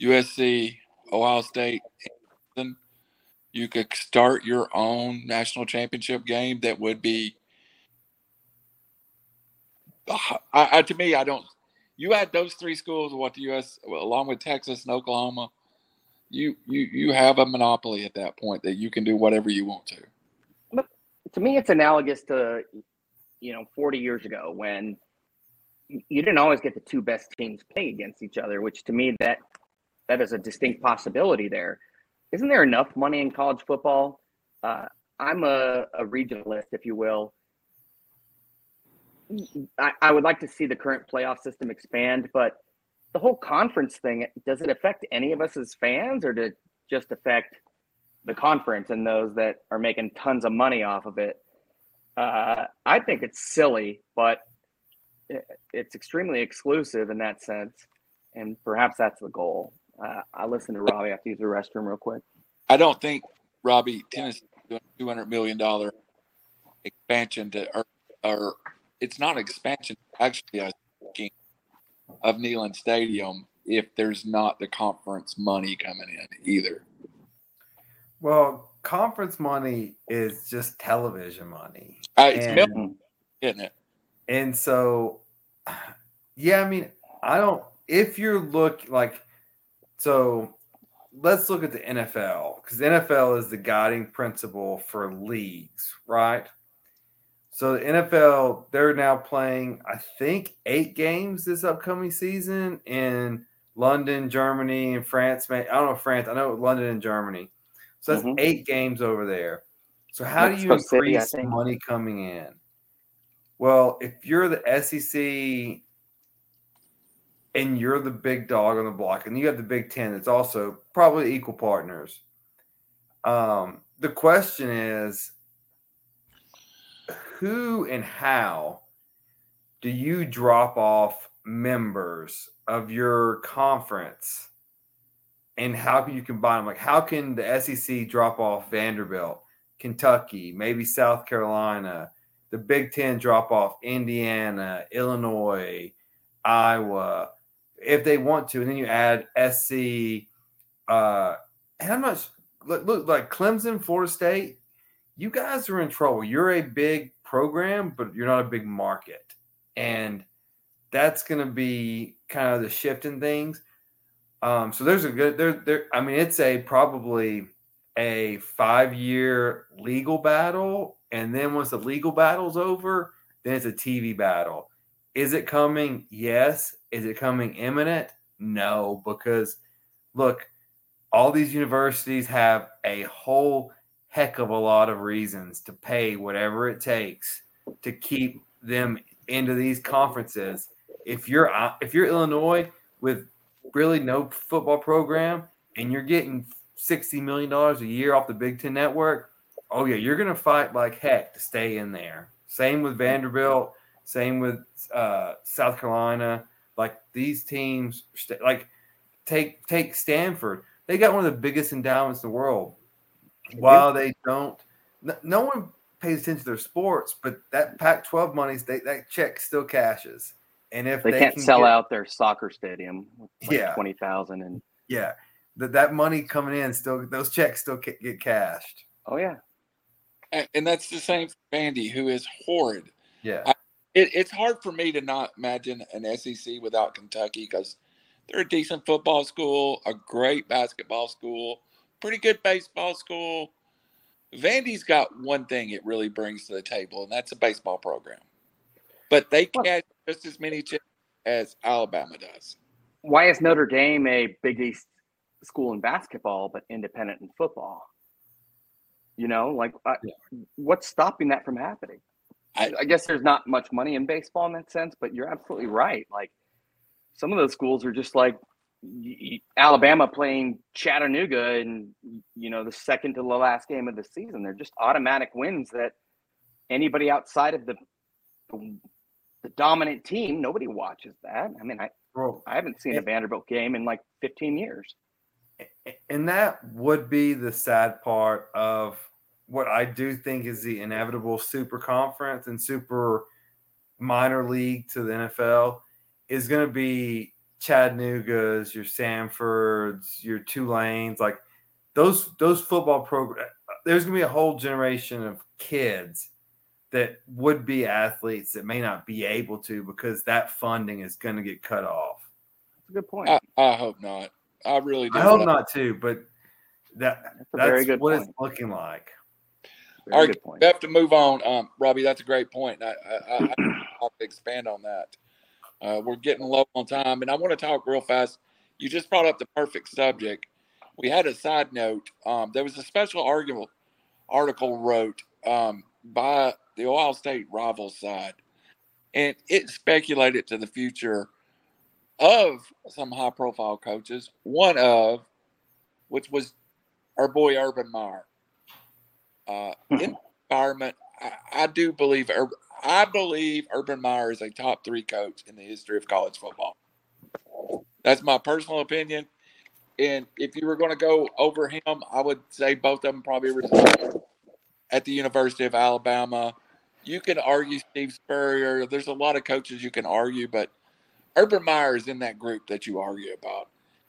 USC, Ohio State, you could start your own national championship game that would be. I, I, to me, I don't. You add those three schools, what the U.S. along with Texas and Oklahoma, you you you have a monopoly at that point that you can do whatever you want to. To me, it's analogous to you know 40 years ago when you didn't always get the two best teams playing against each other, which to me that that is a distinct possibility there. Isn't there enough money in college football? Uh, I'm a, a regionalist, if you will. I, I would like to see the current playoff system expand, but the whole conference thing does it affect any of us as fans, or did it just affect the conference and those that are making tons of money off of it? Uh, I think it's silly, but it's extremely exclusive in that sense, and perhaps that's the goal. Uh, I listened to Robbie. I have to use the restroom real quick. I don't think Robbie Tennessee two hundred million dollar expansion to or, or it's not expansion actually a of Neyland Stadium if there's not the conference money coming in either. Well, conference money is just television money. Uh, it's and, isn't it? And so, yeah, I mean, I don't. If you're look like, so let's look at the NFL because NFL is the guiding principle for leagues, right? So the NFL, they're now playing, I think, eight games this upcoming season in London, Germany, and France. I don't know France. I know London and Germany. So that's mm-hmm. eight games over there. So how do you increase City, money coming in? Well, if you're the SEC and you're the big dog on the block, and you have the Big Ten, it's also probably equal partners. Um, the question is, who and how do you drop off members of your conference, and how can you combine them? Like, how can the SEC drop off Vanderbilt, Kentucky, maybe South Carolina? the Big Ten drop off Indiana, Illinois, Iowa, if they want to, and then you add SC. Uh, how much? Look, look, like Clemson, Florida State, you guys are in trouble. You're a big program, but you're not a big market, and that's going to be kind of the shift in things. Um, so there's a good there. There, I mean, it's a probably a five year legal battle and then once the legal battle's over, then it's a TV battle. Is it coming? Yes. Is it coming imminent? No, because look, all these universities have a whole heck of a lot of reasons to pay whatever it takes to keep them into these conferences. If you're uh, if you're Illinois with really no football program and you're getting 60 million dollars a year off the Big 10 network, oh yeah, you're going to fight like heck to stay in there. Same with Vanderbilt. Same with uh, South Carolina. Like these teams, like take take Stanford. They got one of the biggest endowments in the world. While they don't, no, no one pays attention to their sports, but that Pac-12 money, they, that check still cashes. And if they, they can't can sell get, out their soccer stadium, like yeah, twenty thousand, and yeah, that that money coming in still, those checks still get cashed. Oh yeah, and that's the same for Vandy, who is horrid. Yeah, I, it, it's hard for me to not imagine an SEC without Kentucky because they're a decent football school, a great basketball school, pretty good baseball school. Vandy's got one thing it really brings to the table, and that's a baseball program. But they catch just as many chips as Alabama does. Why is Notre Dame a Big East school in basketball but independent in football? You know, like uh, yeah. what's stopping that from happening? I, I guess there's not much money in baseball in that sense, but you're absolutely right. Like some of those schools are just like Alabama playing Chattanooga and you know the second to the last game of the season. They're just automatic wins that anybody outside of the the dominant team, nobody watches that. I mean, I Bro, I haven't seen a eh, Vanderbilt game in like 15 years. Eh, eh, and that would be the sad part of what I do think is the inevitable super conference and super minor league to the NFL is going to be Chattanooga's, your Samfords, your Tulanes. Like those those football program. There's gonna be a whole generation of kids that would be athletes that may not be able to because that funding is going to get cut off. That's a good point. I, I hope not. I really do. I hope not too, but that That's that's good what point. it's looking like. Very All right, good point. we have to move on. Um, Robbie, that's a great point. I, I, I, I'll [clears throat] expand on that. Uh, we're getting low on time, and I want to talk real fast. You just brought up the perfect subject. We had a side note. Um, there was a special argument article wrote um, by the Ohio State rival side, and it speculated to the future of some high-profile coaches. One of which was our boy Urban Meyer. Uh, in environment, I, I do believe I believe Urban Meyer is a top three coach in the history of college football. That's my personal opinion. And if you were going to go over him, I would say both of them probably at the University of Alabama. You can argue Steve Spurrier. There's a lot of coaches you can argue, but Urban Meyer is in that group that you argue about.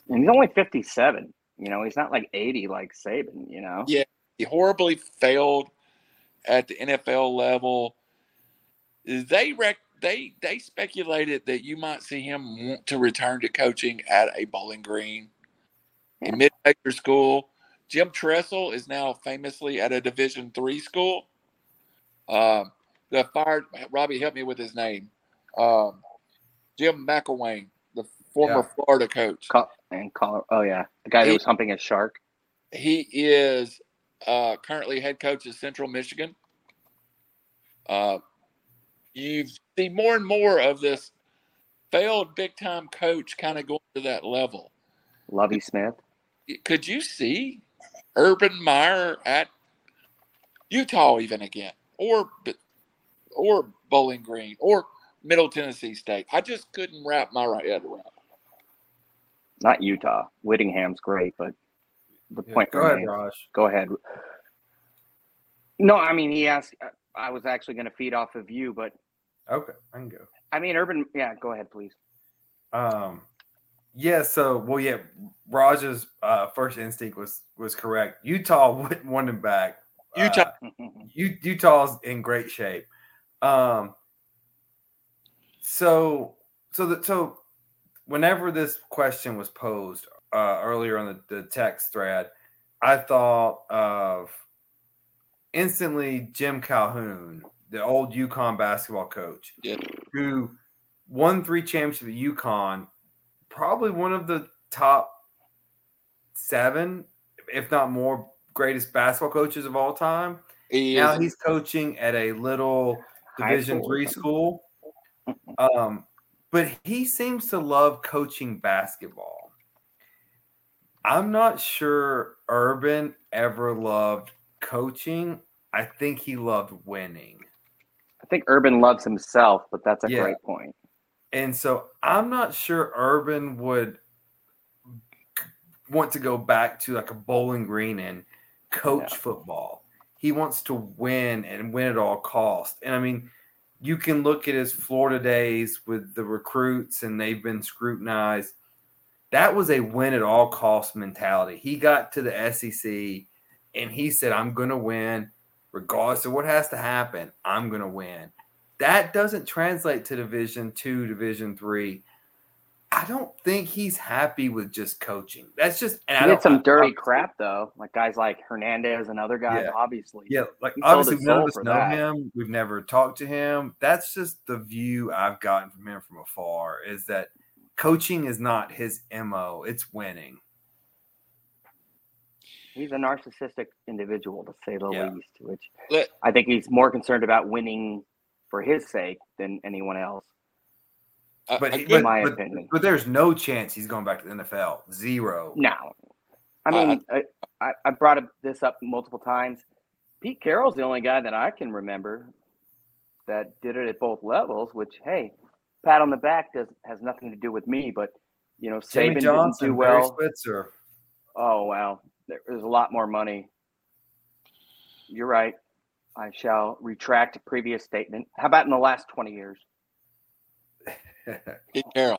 And he's only 57. You know, he's not like 80 like Saban, you know? Yeah. He horribly failed at the NFL level. They rec- they they speculated that you might see him want to return to coaching at a Bowling Green in mid-major school. Jim Tressel is now famously at a Division three school. Um, the fired Robbie, help me with his name. Um, Jim McElwain, the former Yeah. Florida coach. Col- and. Oh, yeah. The guy He- was humping a shark. He is uh, currently head coach of Central Michigan. Uh, you see more and more of this failed big time coach kind of going to that level. Lovie Smith. Could you see Urban Meyer at Utah even again, or or Bowling Green, or Middle Tennessee State? I just couldn't wrap my head around. it. Not Utah. Whittingham's great, but the Yeah, point go ahead, remains. Raj. Go ahead. No, I mean, he asked. I was actually going to feed off of you, but Okay, I can go. I mean, Urban. Yeah, go ahead, please. Um, yeah. So, well, yeah. Raj's uh, first instinct was was correct. Utah [laughs] wouldn't want him back. Utah- Uh, [laughs] U- Utah's in great shape. Um, so, so the so whenever this question was posed uh, earlier on the, the text thread, I thought of instantly Jim Calhoun, the old UConn basketball coach, Yeah. who won three championships at UConn, probably one of the top seven, if not more, greatest basketball coaches of all time. He Now is he's coaching at a little Division three school. Um, but he seems to love coaching basketball. I'm not sure Urban ever loved coaching. I think he loved winning. I think Urban loves himself, but that's a Yeah. great point. And so I'm not sure Urban would want to go back to like a bowling green and coach Yeah. football. He wants to win and win at all costs. And I mean, you can look at his Florida days with the recruits and they've been scrutinized. That was a win at all costs mentality. He got to the SEC and he said, I'm going to win regardless of what has to happen. I'm going to win that doesn't translate to division two division three i don't think he's happy with just coaching that's just and I He don't- did some I- dirty I- crap though, like guys like Hernandez and other guys. Yeah. Obviously, yeah like He obviously none of us know that. him we've never talked to him that's just the view i've gotten from him from afar is that coaching is not his mo it's winning he's a narcissistic individual to say the Yeah. least. Which I think he's more concerned about winning for his sake than anyone else. A- but, good- but, my but, opinion. but there's no chance he's going back to the nfl zero No, I Uh, mean, I, I, I brought this up multiple times. Pete Carroll's the only guy that I can remember that did it at both levels. Which, hey, pat on the back does has nothing to do with me, but you know, Jimmy Saban Johnson, didn't do Barry well. Switzer. Oh wow, there's a lot more money. You're right. I shall retract a previous statement. How about in the last 20 years? Pete Carroll.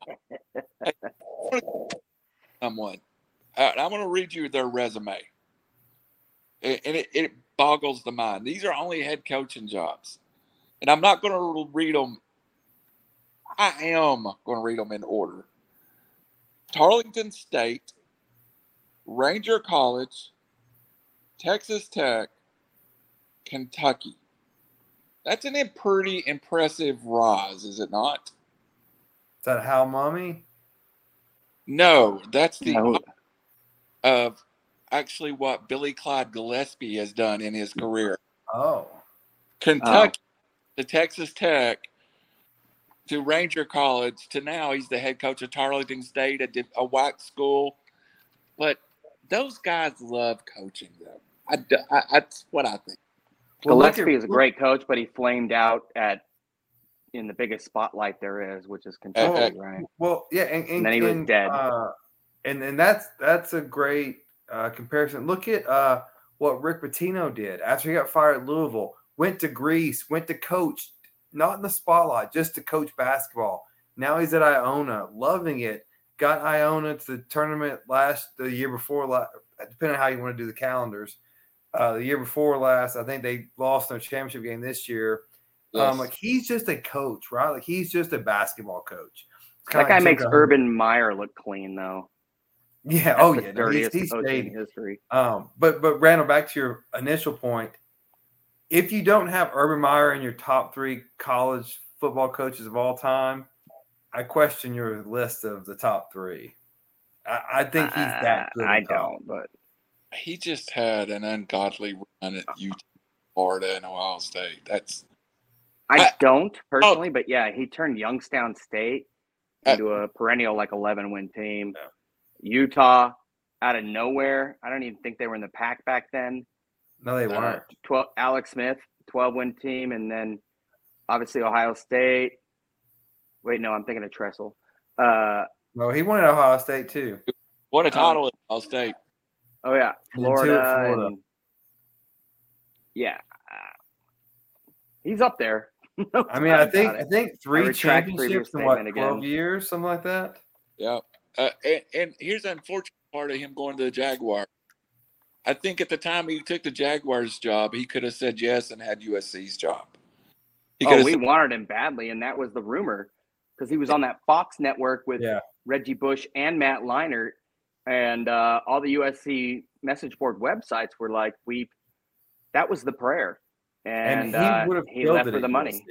Someone. Uh, I'm going to read you their resume. and and it, it boggles the mind. These are only head coaching jobs, and I'm not going to read them. I am going to read them in order. Tarleton State, Ranger College, Texas Tech, Kentucky. That's an pretty impressive rise, is it not? Is that how mommy? No, that's the No. of actually what Billy Clyde Gillispie has done in his career. Oh. Kentucky to Texas Tech to Ranger College to now he's the head coach of Tarleton State, a, a white school. But those guys love coaching, though. I that's what I think. Well, Gillispie at- is a great coach, but he flamed out at in the biggest spotlight there is, which is Kentucky, Oh. right? Well, yeah, and, and, And then he was dead. Uh, and and that's that's a great uh, comparison. Look at uh, what Rick Pitino did after he got fired at Louisville. Went to Greece, went to coach, not in the spotlight, just to coach basketball. Now he's at Iona, loving it. Got Iona to the tournament last the year before, la- depending on how you want to do the calendars. Uh, the year before last, I think they lost their championship game this year. Yes. Um, like he's just a coach, right? Like he's just a basketball coach. It's That kinda guy like makes Jim Urban Meyer look clean, though. Yeah. That's Oh the yeah. No, he's, dirtiest he's coach in history. Um, but but Randall, back to your initial point. If you don't have Urban Meyer in your top three college football coaches of all time, I question your list of the top three. I, I think he's that good. Uh, I don't, but he just had an ungodly run at Utah, Florida, and Ohio State. That's I, I- don't personally. But yeah, he turned Youngstown State Uh, into a perennial like eleven win team. Utah out of nowhere. I don't even think they were in the pack back then. No, they Uh, weren't. 12 Alex Smith, 12 win team, and then obviously Ohio State. Wait, no, I'm thinking of Tressel. Uh, No, he won at Ohio State too. what a title at Ohio State. oh yeah, And then two at Florida. Florida. and- yeah, uh, he's up there. [laughs] No I mean, I think I think three retract previous championships in what twelve again. years, something like that. Yeah. Uh, and, and here's the unfortunate part of him going to the Jaguar. I think at the time he took the Jaguars job, he could have said yes and had USC's job. He Oh, we said, wanted him badly, and that was the rumor because he was on that Fox network with Yeah. Reggie Bush and Matt Leinart, and uh, all the USC message board websites were like, "We." That was the prayer, and, And, uh, he would have he left for the money. USC.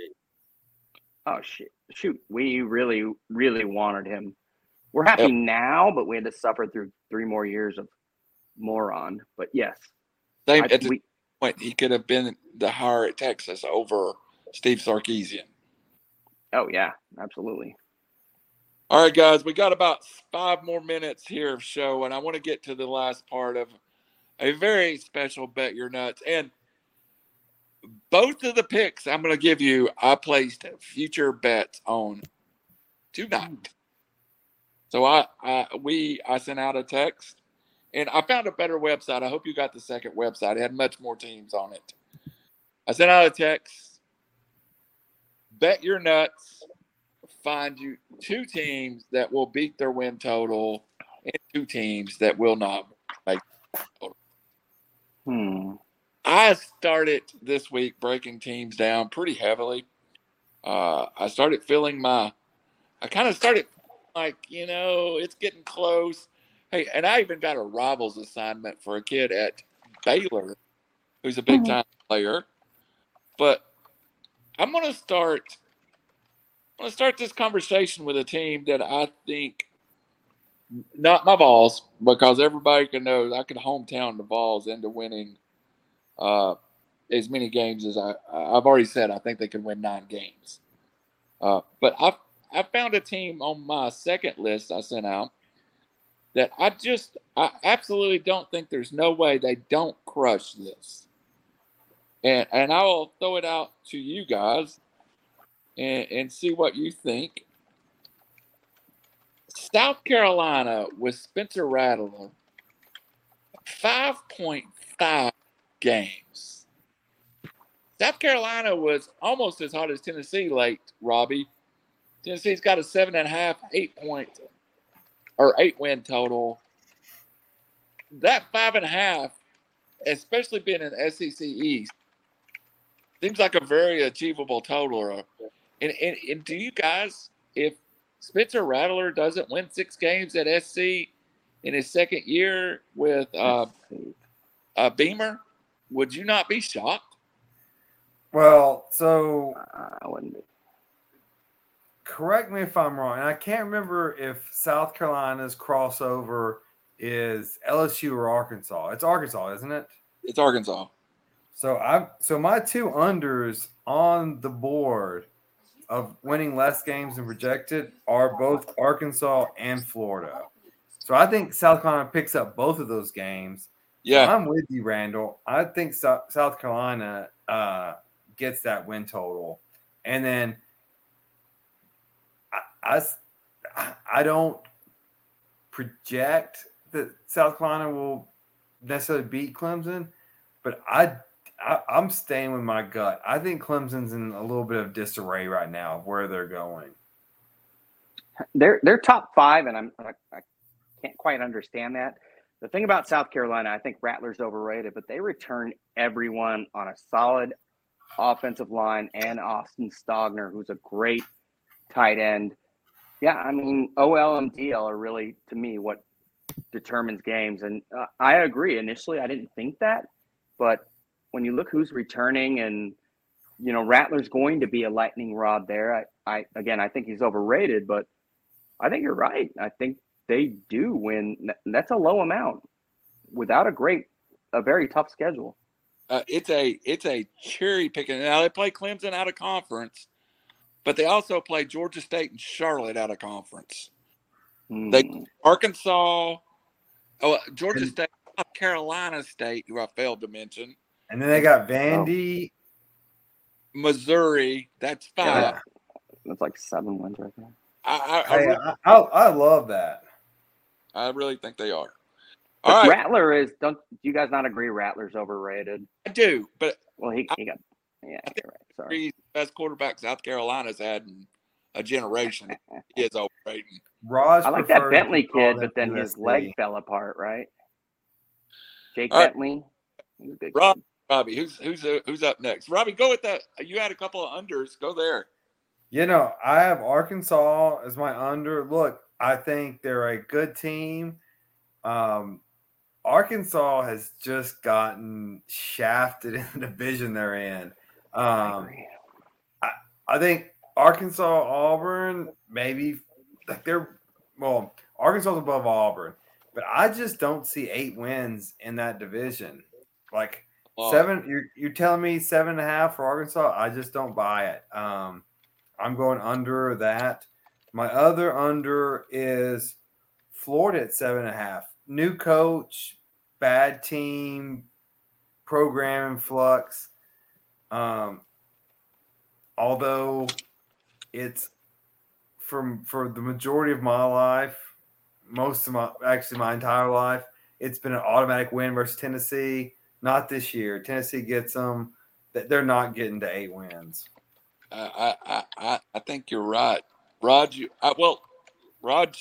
Oh shit! Shoot, we really, really wanted him. We're happy now, but we had to suffer through three more years of moron. But yes, same, I- at the we, point, he could have been the hire at Texas over Steve Sarkisian. oh yeah, absolutely. All right, guys, we got about five more minutes here of show, and I want to get to the last part of a very special Bet Your Nuts. And both of the picks I'm going to give you, I placed future bets on tonight. So I, I, we, I sent out a text, and I found a better website. I hope you got the second website. It had much more teams on it. I sent out a text. Bet your nuts find you two teams that will beat their win total and two teams that will not make Hmm. I started this week breaking teams down pretty heavily. Uh, I started feeling my, I kind of started like, you know, it's getting close. Hey, and I even got a rivals assignment for a kid at Baylor who's a big time player. But I'm going to start, I'm going to start this conversation with a team that I think, not my Vols, because everybody can know I can hometown the Vols into winning uh, as many games as I, I've already said. I think they could win nine games. Uh, but I I found a team on my second list I sent out that I just I absolutely don't think there's no way they don't crush this. And and I will throw it out to you guys and, and see what you think. South Carolina with Spencer Rattler, 5.5 games. South Carolina was almost as hot as Tennessee late, Robbie. Tennessee's got a seven and a half, eight point or eight win total. That five and a half especially being in SEC East, seems like a very achievable total. And, and, and do you guys, if Spencer Rattler doesn't win six games at SC in his second year with uh, uh, Beamer, would you not be shocked? Well, so uh, I wouldn't be. correct me if I'm wrong. And I can't remember if South Carolina's crossover is LSU or Arkansas. It's Arkansas, isn't it? It's Arkansas. So I so my two unders on the board of winning less games than projected are both Arkansas and Florida. So I think South Carolina picks up both of those games. Yeah. I'm with you, Randall. I think South, South Carolina uh, gets that win total, and then I, I, I don't project that South Carolina will necessarily beat Clemson, but I, I I'm staying with my gut. I think Clemson's in a little bit of disarray right now of where they're going. They're they're top five, and I'm I, I can't quite understand that. The thing about South Carolina, I think Rattler's overrated, but they return everyone on a solid offensive line and Austin Stogner, who's a great tight end. Yeah, I mean, OL and DL are really, to me, what determines games. And uh, I agree. Initially, I didn't think that, but when you look who's returning and you know Rattler's going to be a lightning rod there. I, I again, I think he's overrated, but I think you're right. I think they do win. That's a low amount without a great, a very tough schedule. Uh, it's a it's a cherry picking. Now they play Clemson out of conference, but they also play Georgia State and Charlotte out of conference. Hmm. They Arkansas, oh Georgia State, South Carolina State, who I failed to mention, And then they got Vandy. Missouri. That's five. Yeah. That's like seven wins right there. I, I, I, Hey, re- I, I, I love that. I really think they are. But All right, Rattler is. Don't do you guys not agree? Rattler's overrated. I do, but Well, he he got. Yeah, I think right. Sorry. he's the best quarterback South Carolina's had in a generation. [laughs] He is overrated. Raj I like that Bentley kid, but then his leg fell apart. Right. Jake All right. Bentley. He's Rob. Robbie, who's who's uh, who's up next? Robbie, go with that. You had a couple of unders. Go there. You know, I have Arkansas as my under. Look, I think they're a good team. Um, Arkansas has just gotten shafted [laughs] in the division they're in. I Um, agree. I think Arkansas, Auburn, maybe like they're well, Arkansas's above Auburn, but I just don't see eight wins in that division. Like Uh, seven, you're you're telling me seven and a half for Arkansas? I just don't buy it. Um, I'm going under that. My other under is Florida at seven and a half. New coach, bad team, program in flux. Um, although it's from for the majority of my life, most of my actually my entire life, it's been an automatic win versus Tennessee. Not this year. Tennessee gets them. That they're not getting to eight wins. I, I, I, I think you're right, Rod. You, I, well, Rod,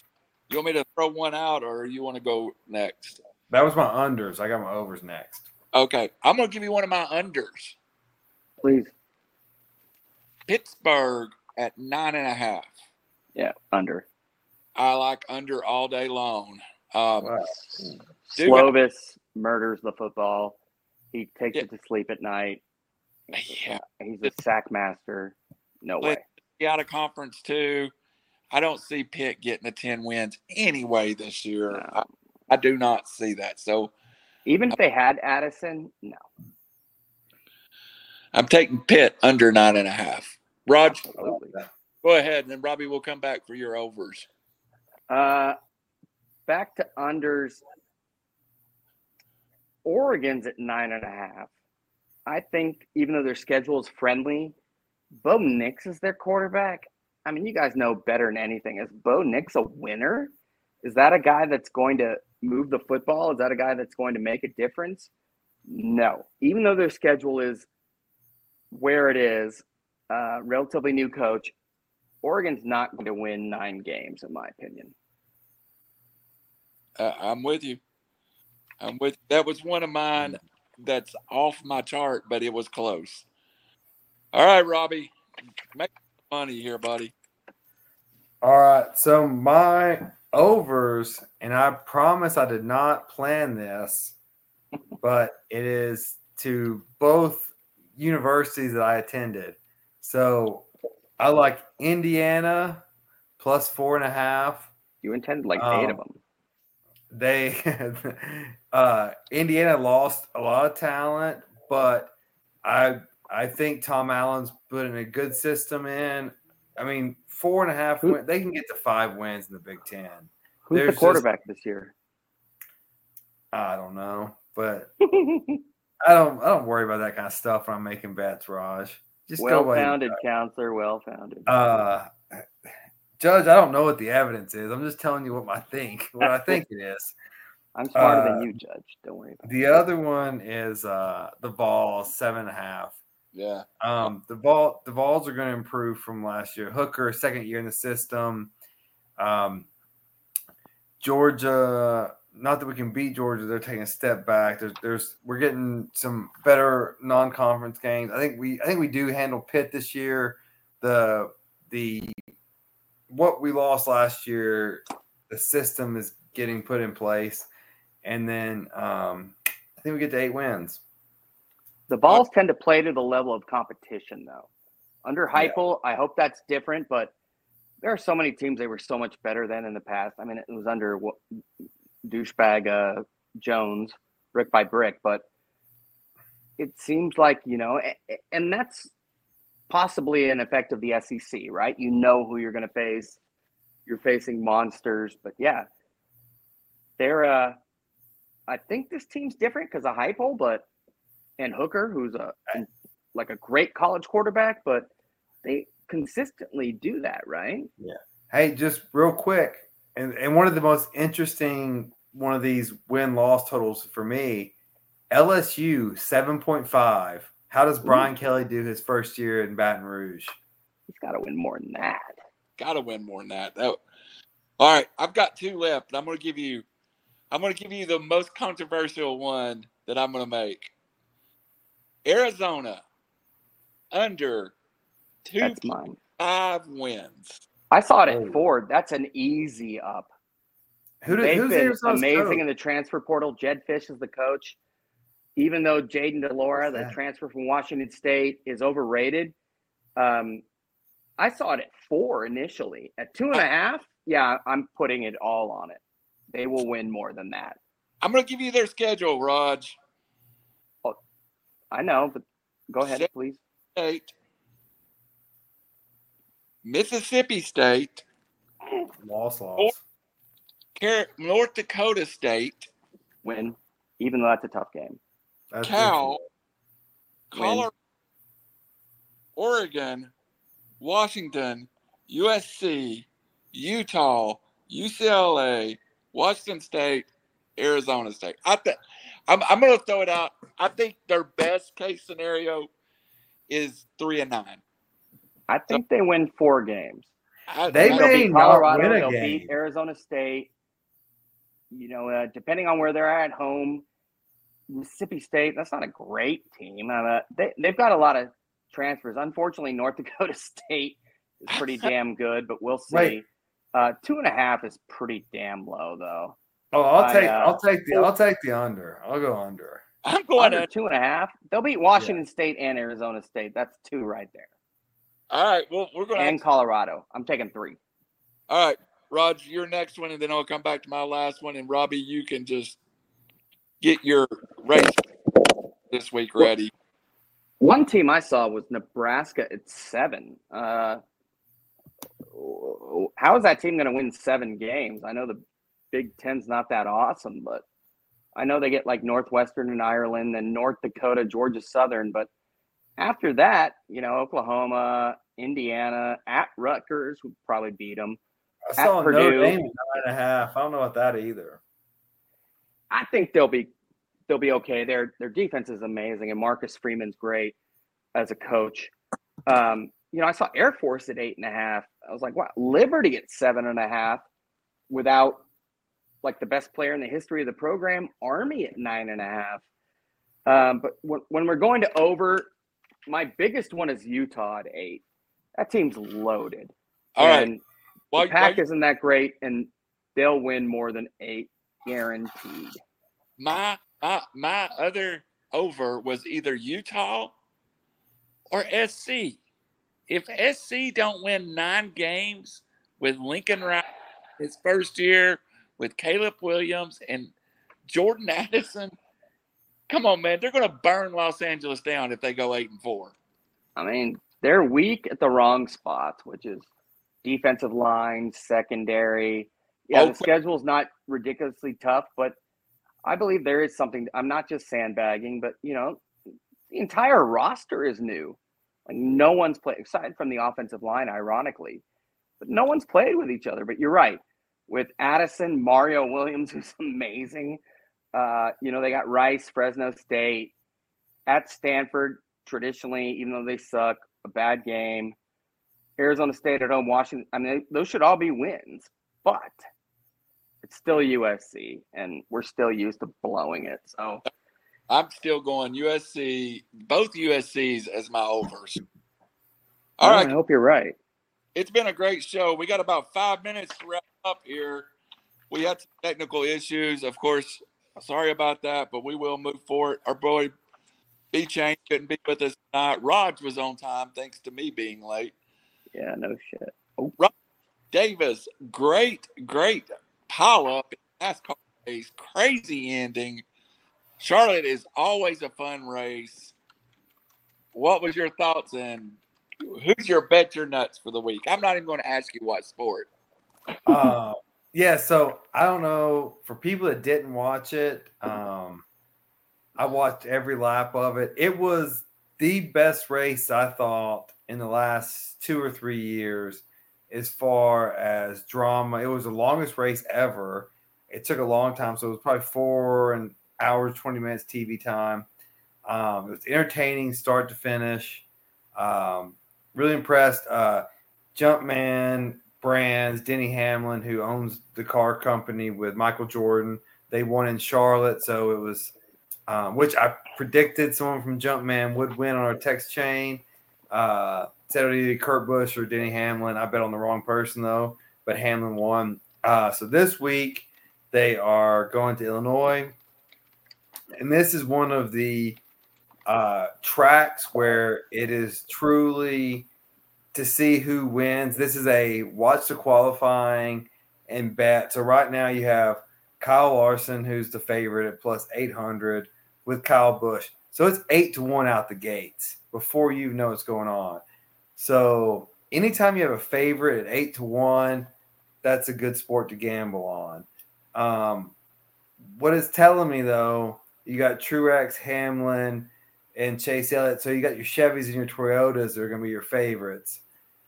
you want me to throw one out, or you want to go next? That was my unders. I got my overs next. Okay, I'm gonna give you one of my unders. Please. Pittsburgh at nine and a half. Yeah, under. I like under all day long. Um, Wow. Dude, Slovis murders the football. He takes Yeah. it to sleep at night. yeah, He's a sack master. No But- way. Out of conference too. I don't see Pitt getting the ten wins anyway this year. No. I, I do not see that. So Even if they had Addison, no. I'm taking Pitt under nine and a half. Rod, Absolutely. go ahead, and then Robbie will come back for your overs. Uh, back to unders. Oregon's at nine and a half. I think even though their schedule is friendly, Bo Nix is their quarterback. I mean, you guys know better than anything. Is Bo Nix a winner? Is that a guy that's going to move the football? Is that a guy that's going to make a difference? No. Even though their schedule is where it is, uh, relatively new coach, Oregon's not going to win nine games, in my opinion. Uh, I'm with you. I'm with. That was one of mine. that's off my chart, but it was close. All right, Robbie, make money here, buddy. All right. So my overs, and I promise I did not plan this, but it is to both universities that I attended. So I like Indiana plus four and a half. You intended like eight of Um, them. They [laughs] uh Indiana lost a lot of talent, but I I think Tom Allen's putting a good system in. I mean, four and a half Who- win, they can get to five wins in the Big Ten. Who's there's the just- quarterback this year? I don't know, but [laughs] I don't I don't worry about that kind of stuff when I'm making bets, Raj. Just go well away. founded, counselor. Well founded. Uh Judge, I don't know what the evidence is. I'm just telling you what I think, what I think it is. [laughs] I'm smarter uh, than you, Judge. Don't worry about it. The other one is uh the ball seven and a half. Yeah. Um, the ball, the Vols are going to improve from last year. Hooker, second year in the system. Um, Georgia, not that we can beat Georgia, they're taking a step back. There's, there's, we're getting some better non-conference games. I think we, I think we do handle Pitt this year. The, the, what we lost last year, the system is getting put in place, and then um, I think we get to eight wins. The Vols tend to play to the level of competition, though. Under Heupel, I hope that's different, but there are so many teams they were so much better than in the past. I mean, it was under what, douchebag uh, Jones, brick by brick, but it seems like you know, and that's possibly an effect of the SEC, right? You know who you're going to face. You're facing monsters, but yeah, they're. uh I think this team's different because of Heupel, but and Hooker, who's a like a great college quarterback, but they consistently do that, right? Yeah. Hey, just real quick, and, and one of the most interesting one of these win loss totals for me, LSU seven point five. How does Brian Kelly do his first year in Baton Rouge? He's got to win more than that. Got to win more than that. That- All right, I've got two left. and I'm going to give you. I'm going to give you the most controversial one that I'm going to make. Arizona under two That's mine. five wins. I saw it Oh. at Ford. That's an easy up. Who did, They've who's been Arizona's amazing coach? in the transfer portal. Jedd Fisch is the coach. Even though Jayden de Laura, the transfer from Washington State, is overrated, um, I saw it at four initially. At two and a half, yeah, I'm putting it all on it. They will win more than that. I'm going to give you their schedule, Raj. I know, but go ahead, Shit. please. State, Mississippi State, loss loss. North Dakota State, Win, even though that's a tough game. That's Cal, Win. Colorado, Oregon, Washington, USC, Utah, UCLA, Washington State, Arizona State. I think I'm, I'm going to throw it out. I think their best case scenario is three and nine. I think they win four games. I, They They'll may beat not Colorado. win a they'll game. beat Arizona State. You know, uh, depending on where they're at home, Mississippi State. That's not a great team. Uh, they they've got a lot of transfers. Unfortunately, North [laughs] Dakota State is pretty [laughs] damn good, but we'll see. Wait. Uh, two and a half is pretty damn low, though. Oh, I'll I, take uh, I'll take the I'll take the under. I'll go under. I'm going Under to. two and a half, they'll beat Washington State and Arizona State. That's two right there, All right. Well, we're going and to. Colorado. I'm taking three. All right. Raj, your next one, and then I'll come back to my last one. And Robbie, you can just get your race this week ready. One team I saw was Nebraska at seven. Uh, how is that team going to win seven games? I know the Big Ten's not that awesome, but I know they get like Northwestern and Ireland, and North Dakota, Georgia Southern. But after that, you know, Oklahoma, Indiana, at Rutgers would probably beat them. I At saw Notre Purdue. Dame nine and a half. I don't know about that either. I think they'll be they'll be okay. Their their defense is amazing, and Marcus Freeman's great as a coach. Um, you know, I saw Air Force at eight and a half. I was like, wow, Liberty at seven and a half without like the best player in the history of the program. Army at nine and a half. Um, but when, when we're going to over, my biggest one is Utah at eight. That team's loaded. All right. and While- the pack while- isn't that great, and they'll win more than eight guaranteed. my my my other over was either Utah or SC. If SC don't win nine games with Lincoln Wright his first year with Caleb Williams and Jordan Addison, come on, man, they're going to burn Los Angeles down if they go eight and four. I mean, they're weak at the wrong spots, which is defensive line, secondary. Yeah, Oh, the schedule's not ridiculously tough, but I believe there is something. I'm not just sandbagging, but you know, the entire roster is new. Like no one's played aside from the offensive line, ironically, but no one's played with each other. But you're right. With Addison, Mario Williams, [laughs] who's amazing. Uh, you know, they got Rice, Fresno State, at Stanford, traditionally, even though they suck, a bad game. Arizona State at home, Washington. I mean, those should all be wins, but it's still USC, and we're still used to blowing it. So I'm still going USC, both USCs as my overs. All I right, hope you're right. it's been a great show. We got about five minutes to wrap up here. We had some technical issues, of course. Sorry about that, but we will move forward. Our boy B Chain couldn't be with us tonight. Raj was on time, thanks to me being late. Yeah, no shit. Oh. Davis, great, great pile up NASCAR race. Crazy ending. Charlotte is always a fun race. What was your thoughts and who's your bet your nuts for the week? I'm not even going to ask you what sport. Uh, yeah, so I don't know for people that didn't watch it. Um, I watched every lap of it. It was the best race I thought in the last two or three years, as far as drama. It was the longest race ever. It took a long time, so it was probably four and hours, twenty minutes TV time. Um, it was entertaining, start to finish. Um, really impressed. Uh, Jumpman Brands, Denny Hamlin, who owns the car company with Michael Jordan. They won in Charlotte, so it was, um, which I predicted someone from Jumpman would win on our text chain. Uh, either Kurt Busch or Denny Hamlin. I bet on the wrong person though, but Hamlin won. Uh, so this week they are going to Illinois, and this is one of the uh, tracks where it is truly to see who wins. This is a watch the qualifying and bet. So right now you have Kyle Larson, who's the favorite at plus 800 with Kyle Busch. So it's eight to one out the gates before you know what's going on. So anytime you have a favorite at eight to one, that's a good sport to gamble on. Um, what it's telling me though, you got Truex, Hamlin, and Chase Elliott. So you got your Chevys and your Toyotas that are going to be your favorites.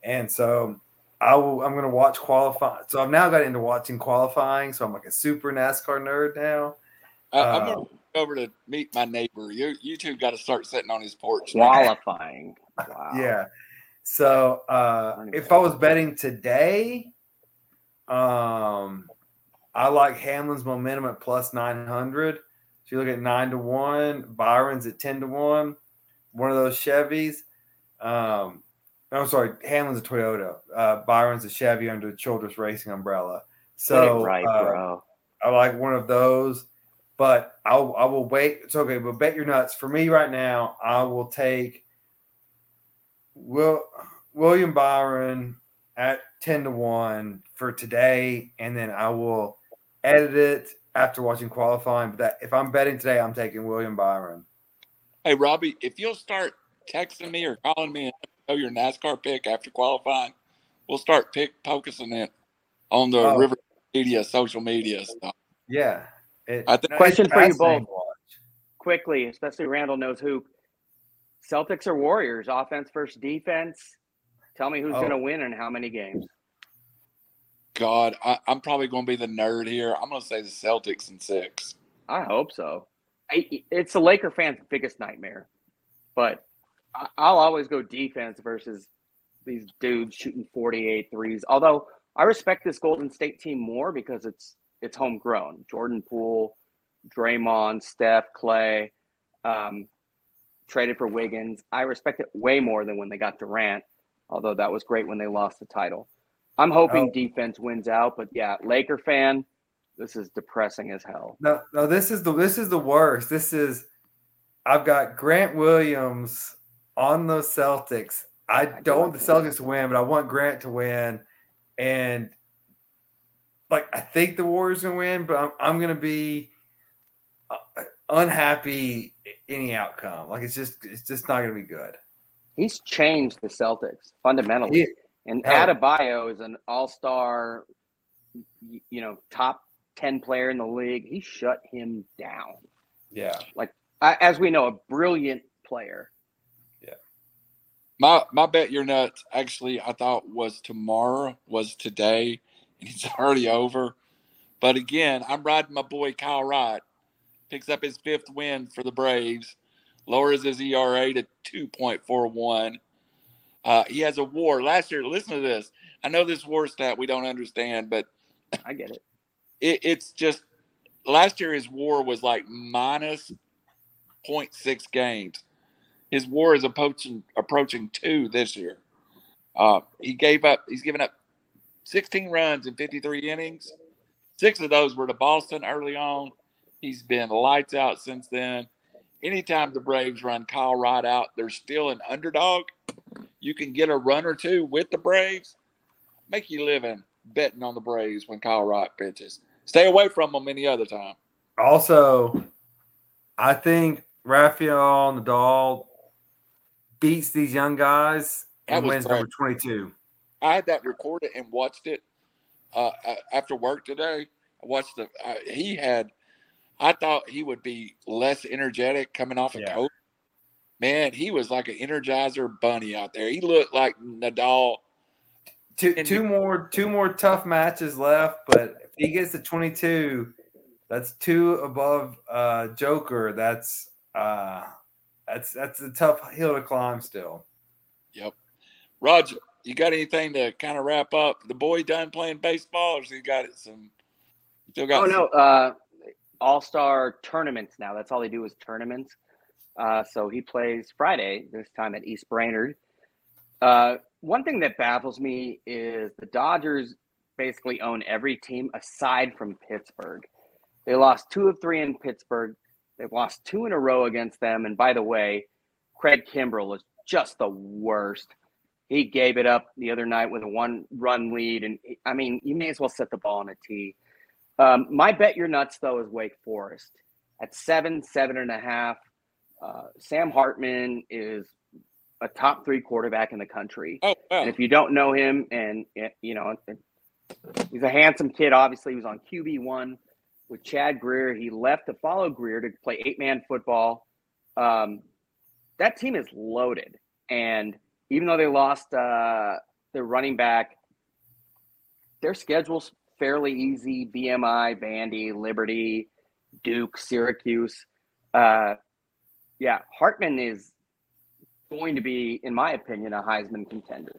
And so I will, I'm going to watch qualifying. So I've now got into watching qualifying. So I'm like a super NASCAR nerd now. I, I'm Uh, going to go over to meet my neighbor. You, you two got to start sitting on his porch. now. Qualifying. Wow. Yeah. So uh, if I was betting today, um, I like Hamlin's momentum at plus 900. So you look at nine to one, Byron's at 10 to one, one of those Chevys. Um, I'm sorry, Hamlin's a Toyota. Uh, Byron's a Chevy under the Childress Racing umbrella. So right, uh, bro. I like one of those, but I'll I will wait. It's okay, but bet your nuts for me right now. I will take Will William Byron at ten to one for today, and then I will edit it after watching qualifying. But that if I'm betting today, I'm taking William Byron. Hey, Robbie, if you'll start texting me or calling me and know Oh, your NASCAR pick after qualifying, we'll start pick focusing it on the Oh. River Media, social media stuff. Yeah. It- I think- Question for you both. Quickly, especially Randall knows who. Celtics or Warriors? Offense versus defense. Tell me who's Oh. going to win and how many games. God, I, I'm probably going to be the nerd here. I'm going to say the Celtics in six. I hope so. I, it's the Laker fans' biggest nightmare, but I, I'll always go defense versus these dudes shooting 48 threes. Although I respect this Golden State team more because it's it's homegrown. Jordan Poole, Draymond, Steph, Clay. Um, traded for Wiggins. I respect it way more than when they got Durant, although that was great when they lost the title. I'm hoping Oh. defense wins out, but yeah, Laker fan, this is depressing as hell. No, no, this is the this is the worst. This is I've got Grant Williams on the Celtics. I do don't want the. Celtics to win, but I want Grant to win. And like I think the Warriors gonna win, but I'm I'm gonna be uh, unhappy any outcome. Like it's just it's just not gonna be good. He's changed the Celtics fundamentally. He- And Hell. Adebayo is an all-star, you know, top ten player in the league. He shut him down. yeah. Like I, as we know, a brilliant player. My my bet you're nuts. Actually, I thought was tomorrow, was today, and it's [laughs] already over. But again, I'm riding my boy Kyle Wright. Picks up his fifth win for the Braves, lowers his ERA to 2.41. Uh, he has a WAR last year. Listen to this. I know this WAR stat we don't understand, but I get it. it, it's just last year his WAR was like minus 0.6 games. His WAR is approaching approaching two this year. Uh, he gave up. He's given up 16 runs in 53 innings. Six of those were to Boston early on. He's been lights out since then. Anytime the Braves run Kyle Wright out, they're still an underdog. You can get a run or two with the Braves. Make you living betting on the Braves when Kyle Wright pitches. Stay away from them any other time. Also, I think Rafael Nadal beats these young guys and wins great. number 22. I had that recorded and watched it uh, after work today. I watched the. Uh, he had. I thought he would be less energetic coming off of Yeah. coach. Man, he was like an energizer bunny out there. He looked like Nadal. Two, two more two more tough matches left, but if he gets to 22, that's two above uh Joker. That's uh that's that's a tough hill to climb still. Yep. Roger, you got anything to kind of wrap up? The boy done playing baseball, or has he got it some? Still got. Oh some- no, uh, All Star tournaments now. That's all they do is tournaments. Uh, so he plays Friday this time at East Brainerd. Uh, one thing that baffles me is the Dodgers basically own every team aside from Pittsburgh. They lost two of three in Pittsburgh. They've lost two in a row against them. And by the way, Craig Kimbrel is just the worst. He gave it up the other night with a one run lead. And I mean, you may as well set the ball on a tee. Um, my bet you're nuts though is Wake Forest at seven, seven and a half. Uh, Sam Hartman is a top three quarterback in the country. Oh, wow. And if you don't know him, and eh, you know, he's a handsome kid. Obviously, he was on QB one with Chad Grier. He left to follow Grier to play eight man football. Um, that team is loaded, and even though they lost uh, their running back, their schedule's fairly easy. VMI, Vandy, Liberty, Duke, Syracuse. Uh, yeah, Hartman is going to be, in my opinion, a Heisman contender.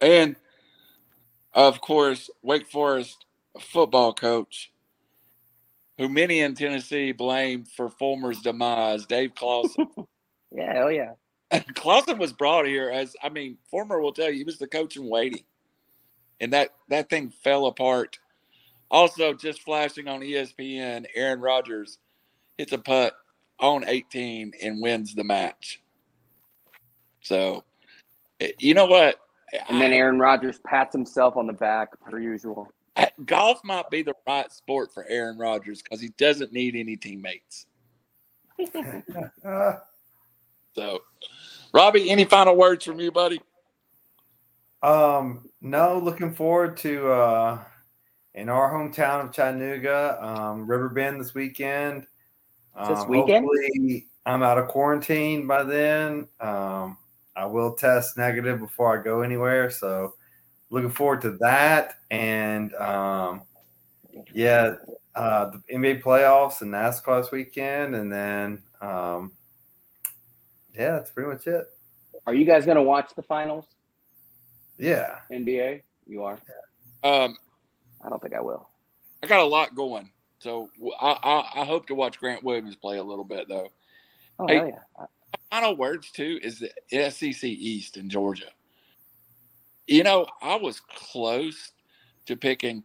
And of course, Wake Forest football coach, who many in Tennessee blame for Fulmer's demise, Dave Clawson. [laughs] Yeah, hell yeah. Clawson was brought here as I mean, Fulmer will tell you he was the coach in waiting, and that that thing fell apart. Also, just flashing on ESPN, Aaron Rodgers hits a putt on 18 and wins the match. So, eh, you know what? And then Aaron Rodgers pats himself on the back per usual. I- [laughs] golf might be the right sport for Aaron Rodgers because he doesn't need any teammates. [laughs] So, Robbie, any final words from you, buddy? Um, no, looking forward to uh in our hometown of Chattanooga, um, Riverbend this weekend. This Um, weekend? Hopefully, I'm out of quarantine by then. Um, I will test negative before I go anywhere, so looking forward to that. And um, yeah, uh, the NBA playoffs and NASCAR this weekend, and then um, yeah, that's pretty much it. Are you guys going to watch the finals, Yeah. NBA? You are? Um, I don't think I will. I got a lot going. So I I hope to watch Grant Williams play a little bit though. Oh Hey. hell yeah! Final words too is the SEC East in Georgia. You know, I was close to picking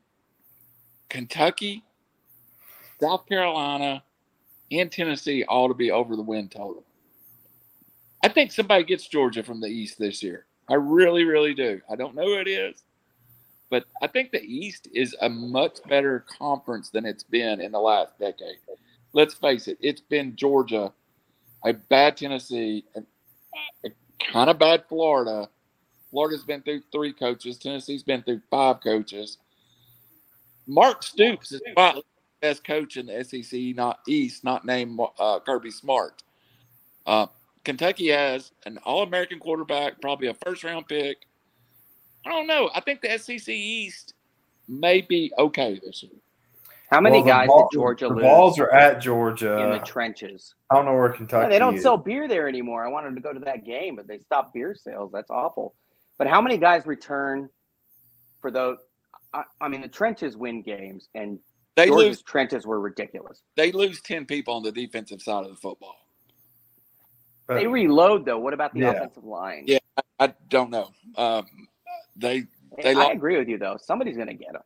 Kentucky, South Carolina, and Tennessee all to be over the win total. I think somebody gets Georgia from the East this year. I really, really do. I don't know who it is, but I think the East is a much better conference than it's been in the last decade. Let's face it, it's been Georgia, a bad Tennessee, a, a kind of bad Florida. Florida's been through three coaches. Tennessee's been through five coaches. Mark Stoops is probably the best coach in the SEC, not East, not named uh, Kirby Smart. Uh, Kentucky has an All-American quarterback, probably a first-round pick. I don't know. I think the SEC East may be okay this year. How many Well, guys ball- did Georgia the lose balls are at Georgia in the trenches? I don't know where Kentucky. Yeah, they don't is. sell beer there anymore. I wanted to go to that game, but they stopped beer sales. That's awful. But how many guys return for those? I, I mean, the trenches win games, and They Georgia's lose. trenches were ridiculous. They lose ten people on the defensive side of the football. But- They reload though. What about the Yeah. offensive line? Yeah. I don't know. Um, they. They I lo- agree with you though. Somebody's going to get them.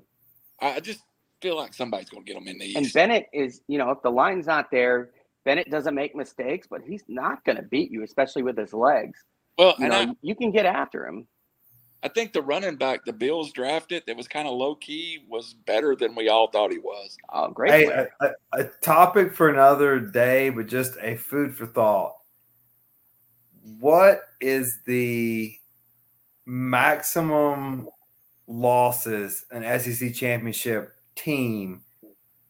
I just feel like somebody's going to get them in the And Bennett is, you know, if the line's not there, Bennett doesn't make mistakes, but he's not going to beat you, especially with his legs. well, You and know, I, you can get after him. I think the running back the Bills drafted that was kind of low key was better than we all thought he was. Oh, great Hey, a, a, a topic for another day, but just a food for thought. What is the maximum losses an SEC championship team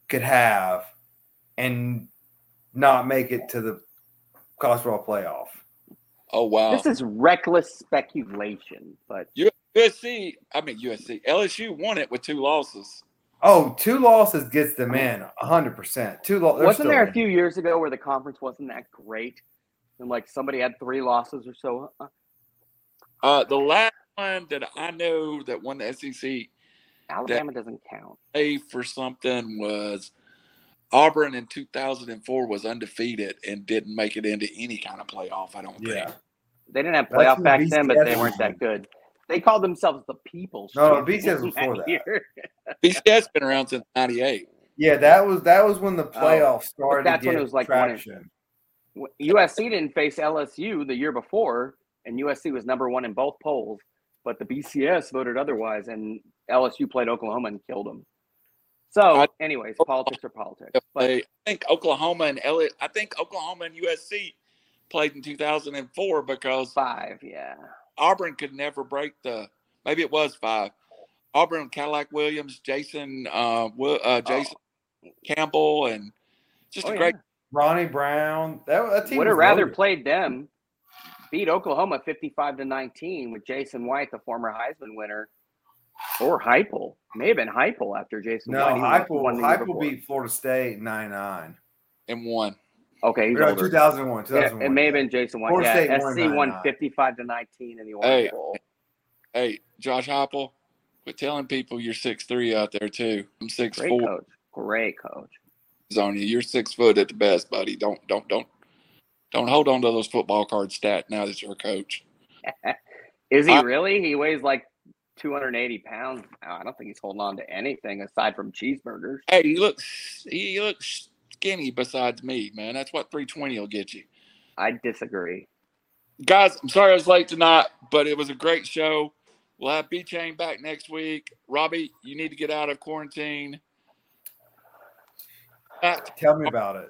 could have and not make it to the college football playoff? Oh wow. This is reckless speculation, but USC, I mean USC, LSU won it with two losses. Oh, two losses gets them in 100%. Two losses. wasn't there a few years ago where the conference wasn't that great? And like somebody had three losses or so. Uh, Uh, the last one that I know that won the SEC Alabama doesn't count. A for something was Auburn in 2004 was undefeated and didn't make it into any kind of playoff. I don't Yeah. think. They didn't have playoff when back then, but they weren't that good. They called themselves the People's. No, Champions BCS was before that. BCS [laughs] been around since '98. Yeah, that was that was when the oh, playoffs started. that's when it was like one in- USC didn't face LSU the year before, and USC was number one in both polls. But the BCS voted otherwise, and LSU played Oklahoma and killed them. So, I- anyways, politics are politics. But I think Oklahoma and Elliot. I think Oklahoma and USC played in 2004 because five, yeah. Auburn could never break the. Maybe it was five. Auburn, Cadillac Williams, Jason, uh, uh, Jason Campbell, and just Oh, a great. yeah. Ronnie Brown. That, that team Would have rather loaded. played them beat Oklahoma 55 to 19 with Jason White, the former Heisman winner, or Heupel. May have been Heupel after Jason No, White. He Heupel, won Heupel beat Florida State 9 9. and one. Okay, he's No, older. 2001. Yeah, 2001. it may have been Jason White. Florida Yeah, State won SC won 55 to 19 in the Orange Hey. Bowl. Hey, Josh Heupel, quit telling people you're six three out there too. I'm six Great four coach. Great coach. on you. You're six foot at the best, buddy. Don't don't don't don't hold on to those football card stat now that you're a coach. [laughs] Is he I- really? He weighs like 280 pounds. I don't think he's holding on to anything aside from cheeseburgers. Hey, he looks he looks skinny besides me, man. That's what 320 will get you. I disagree. Guys, I'm sorry I was late tonight, but it was a great show. We'll have B Chain back next week. Robbie, you need to get out of quarantine. Back Tell me about it.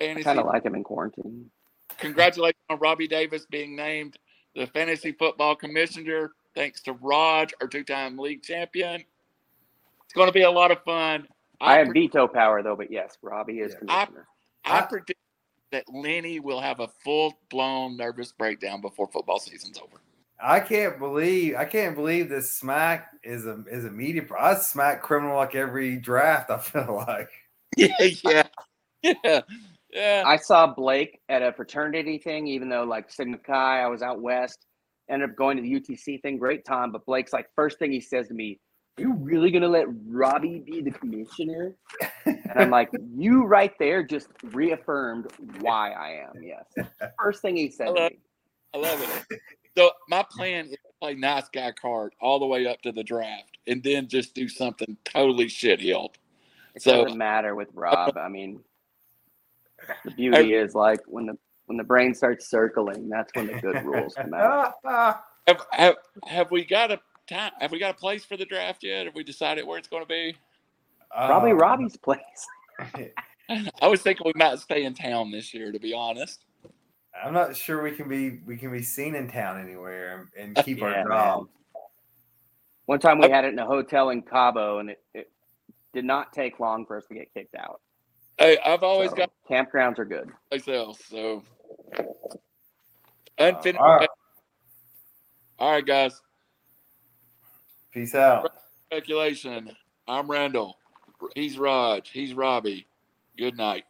I kind of like him in quarantine. Congratulations on Robbie Davis being named the fantasy football commissioner. Thanks to Raj, our two-time league champion. It's going to be a lot of fun. I have pre- veto power though, but yes, Robbie is Yeah. commissioner. I I- predict that Lenny will have a full-blown nervous breakdown before football season's over. I can't believe I can't believe this smack is a is a media. Pro- I smack criminal like every draft. I feel [laughs] like Yeah, yeah, yeah, yeah. I saw Blake at a fraternity thing, even though like Sigma Chi, I was out west, ended up going to the UTC thing. Great time, but Blake's like first thing he says to me, "Are you really gonna let Robbie be the commissioner?" And I'm like, [laughs] you right there just reaffirmed why I am. Yes. First thing he said to me. I love it. So my plan is to play nice guy card all the way up to the draft, and then just do something totally shit heeled. It So- doesn't matter with Rob. I mean, the beauty is like when the when the brain starts circling, that's when the good rules come out. [laughs] Have, have have we got a time? Have we got a place for the draft yet? Have we decided where it's going to be? Probably Um, Robbie's place. [laughs] [laughs] I was thinking we might stay in town this year, to be honest. I'm not sure we can be we can be seen in town anywhere and keep Yeah, our man. job. One time we had it in a hotel in Cabo, and it, it did not take long for us to get kicked out. Hey, I've always So, got campgrounds are good. a place else. So unfinished. all right. all right, guys. Peace out. Speculation. I'm Randall. He's Raj. He's Robbie. Good night.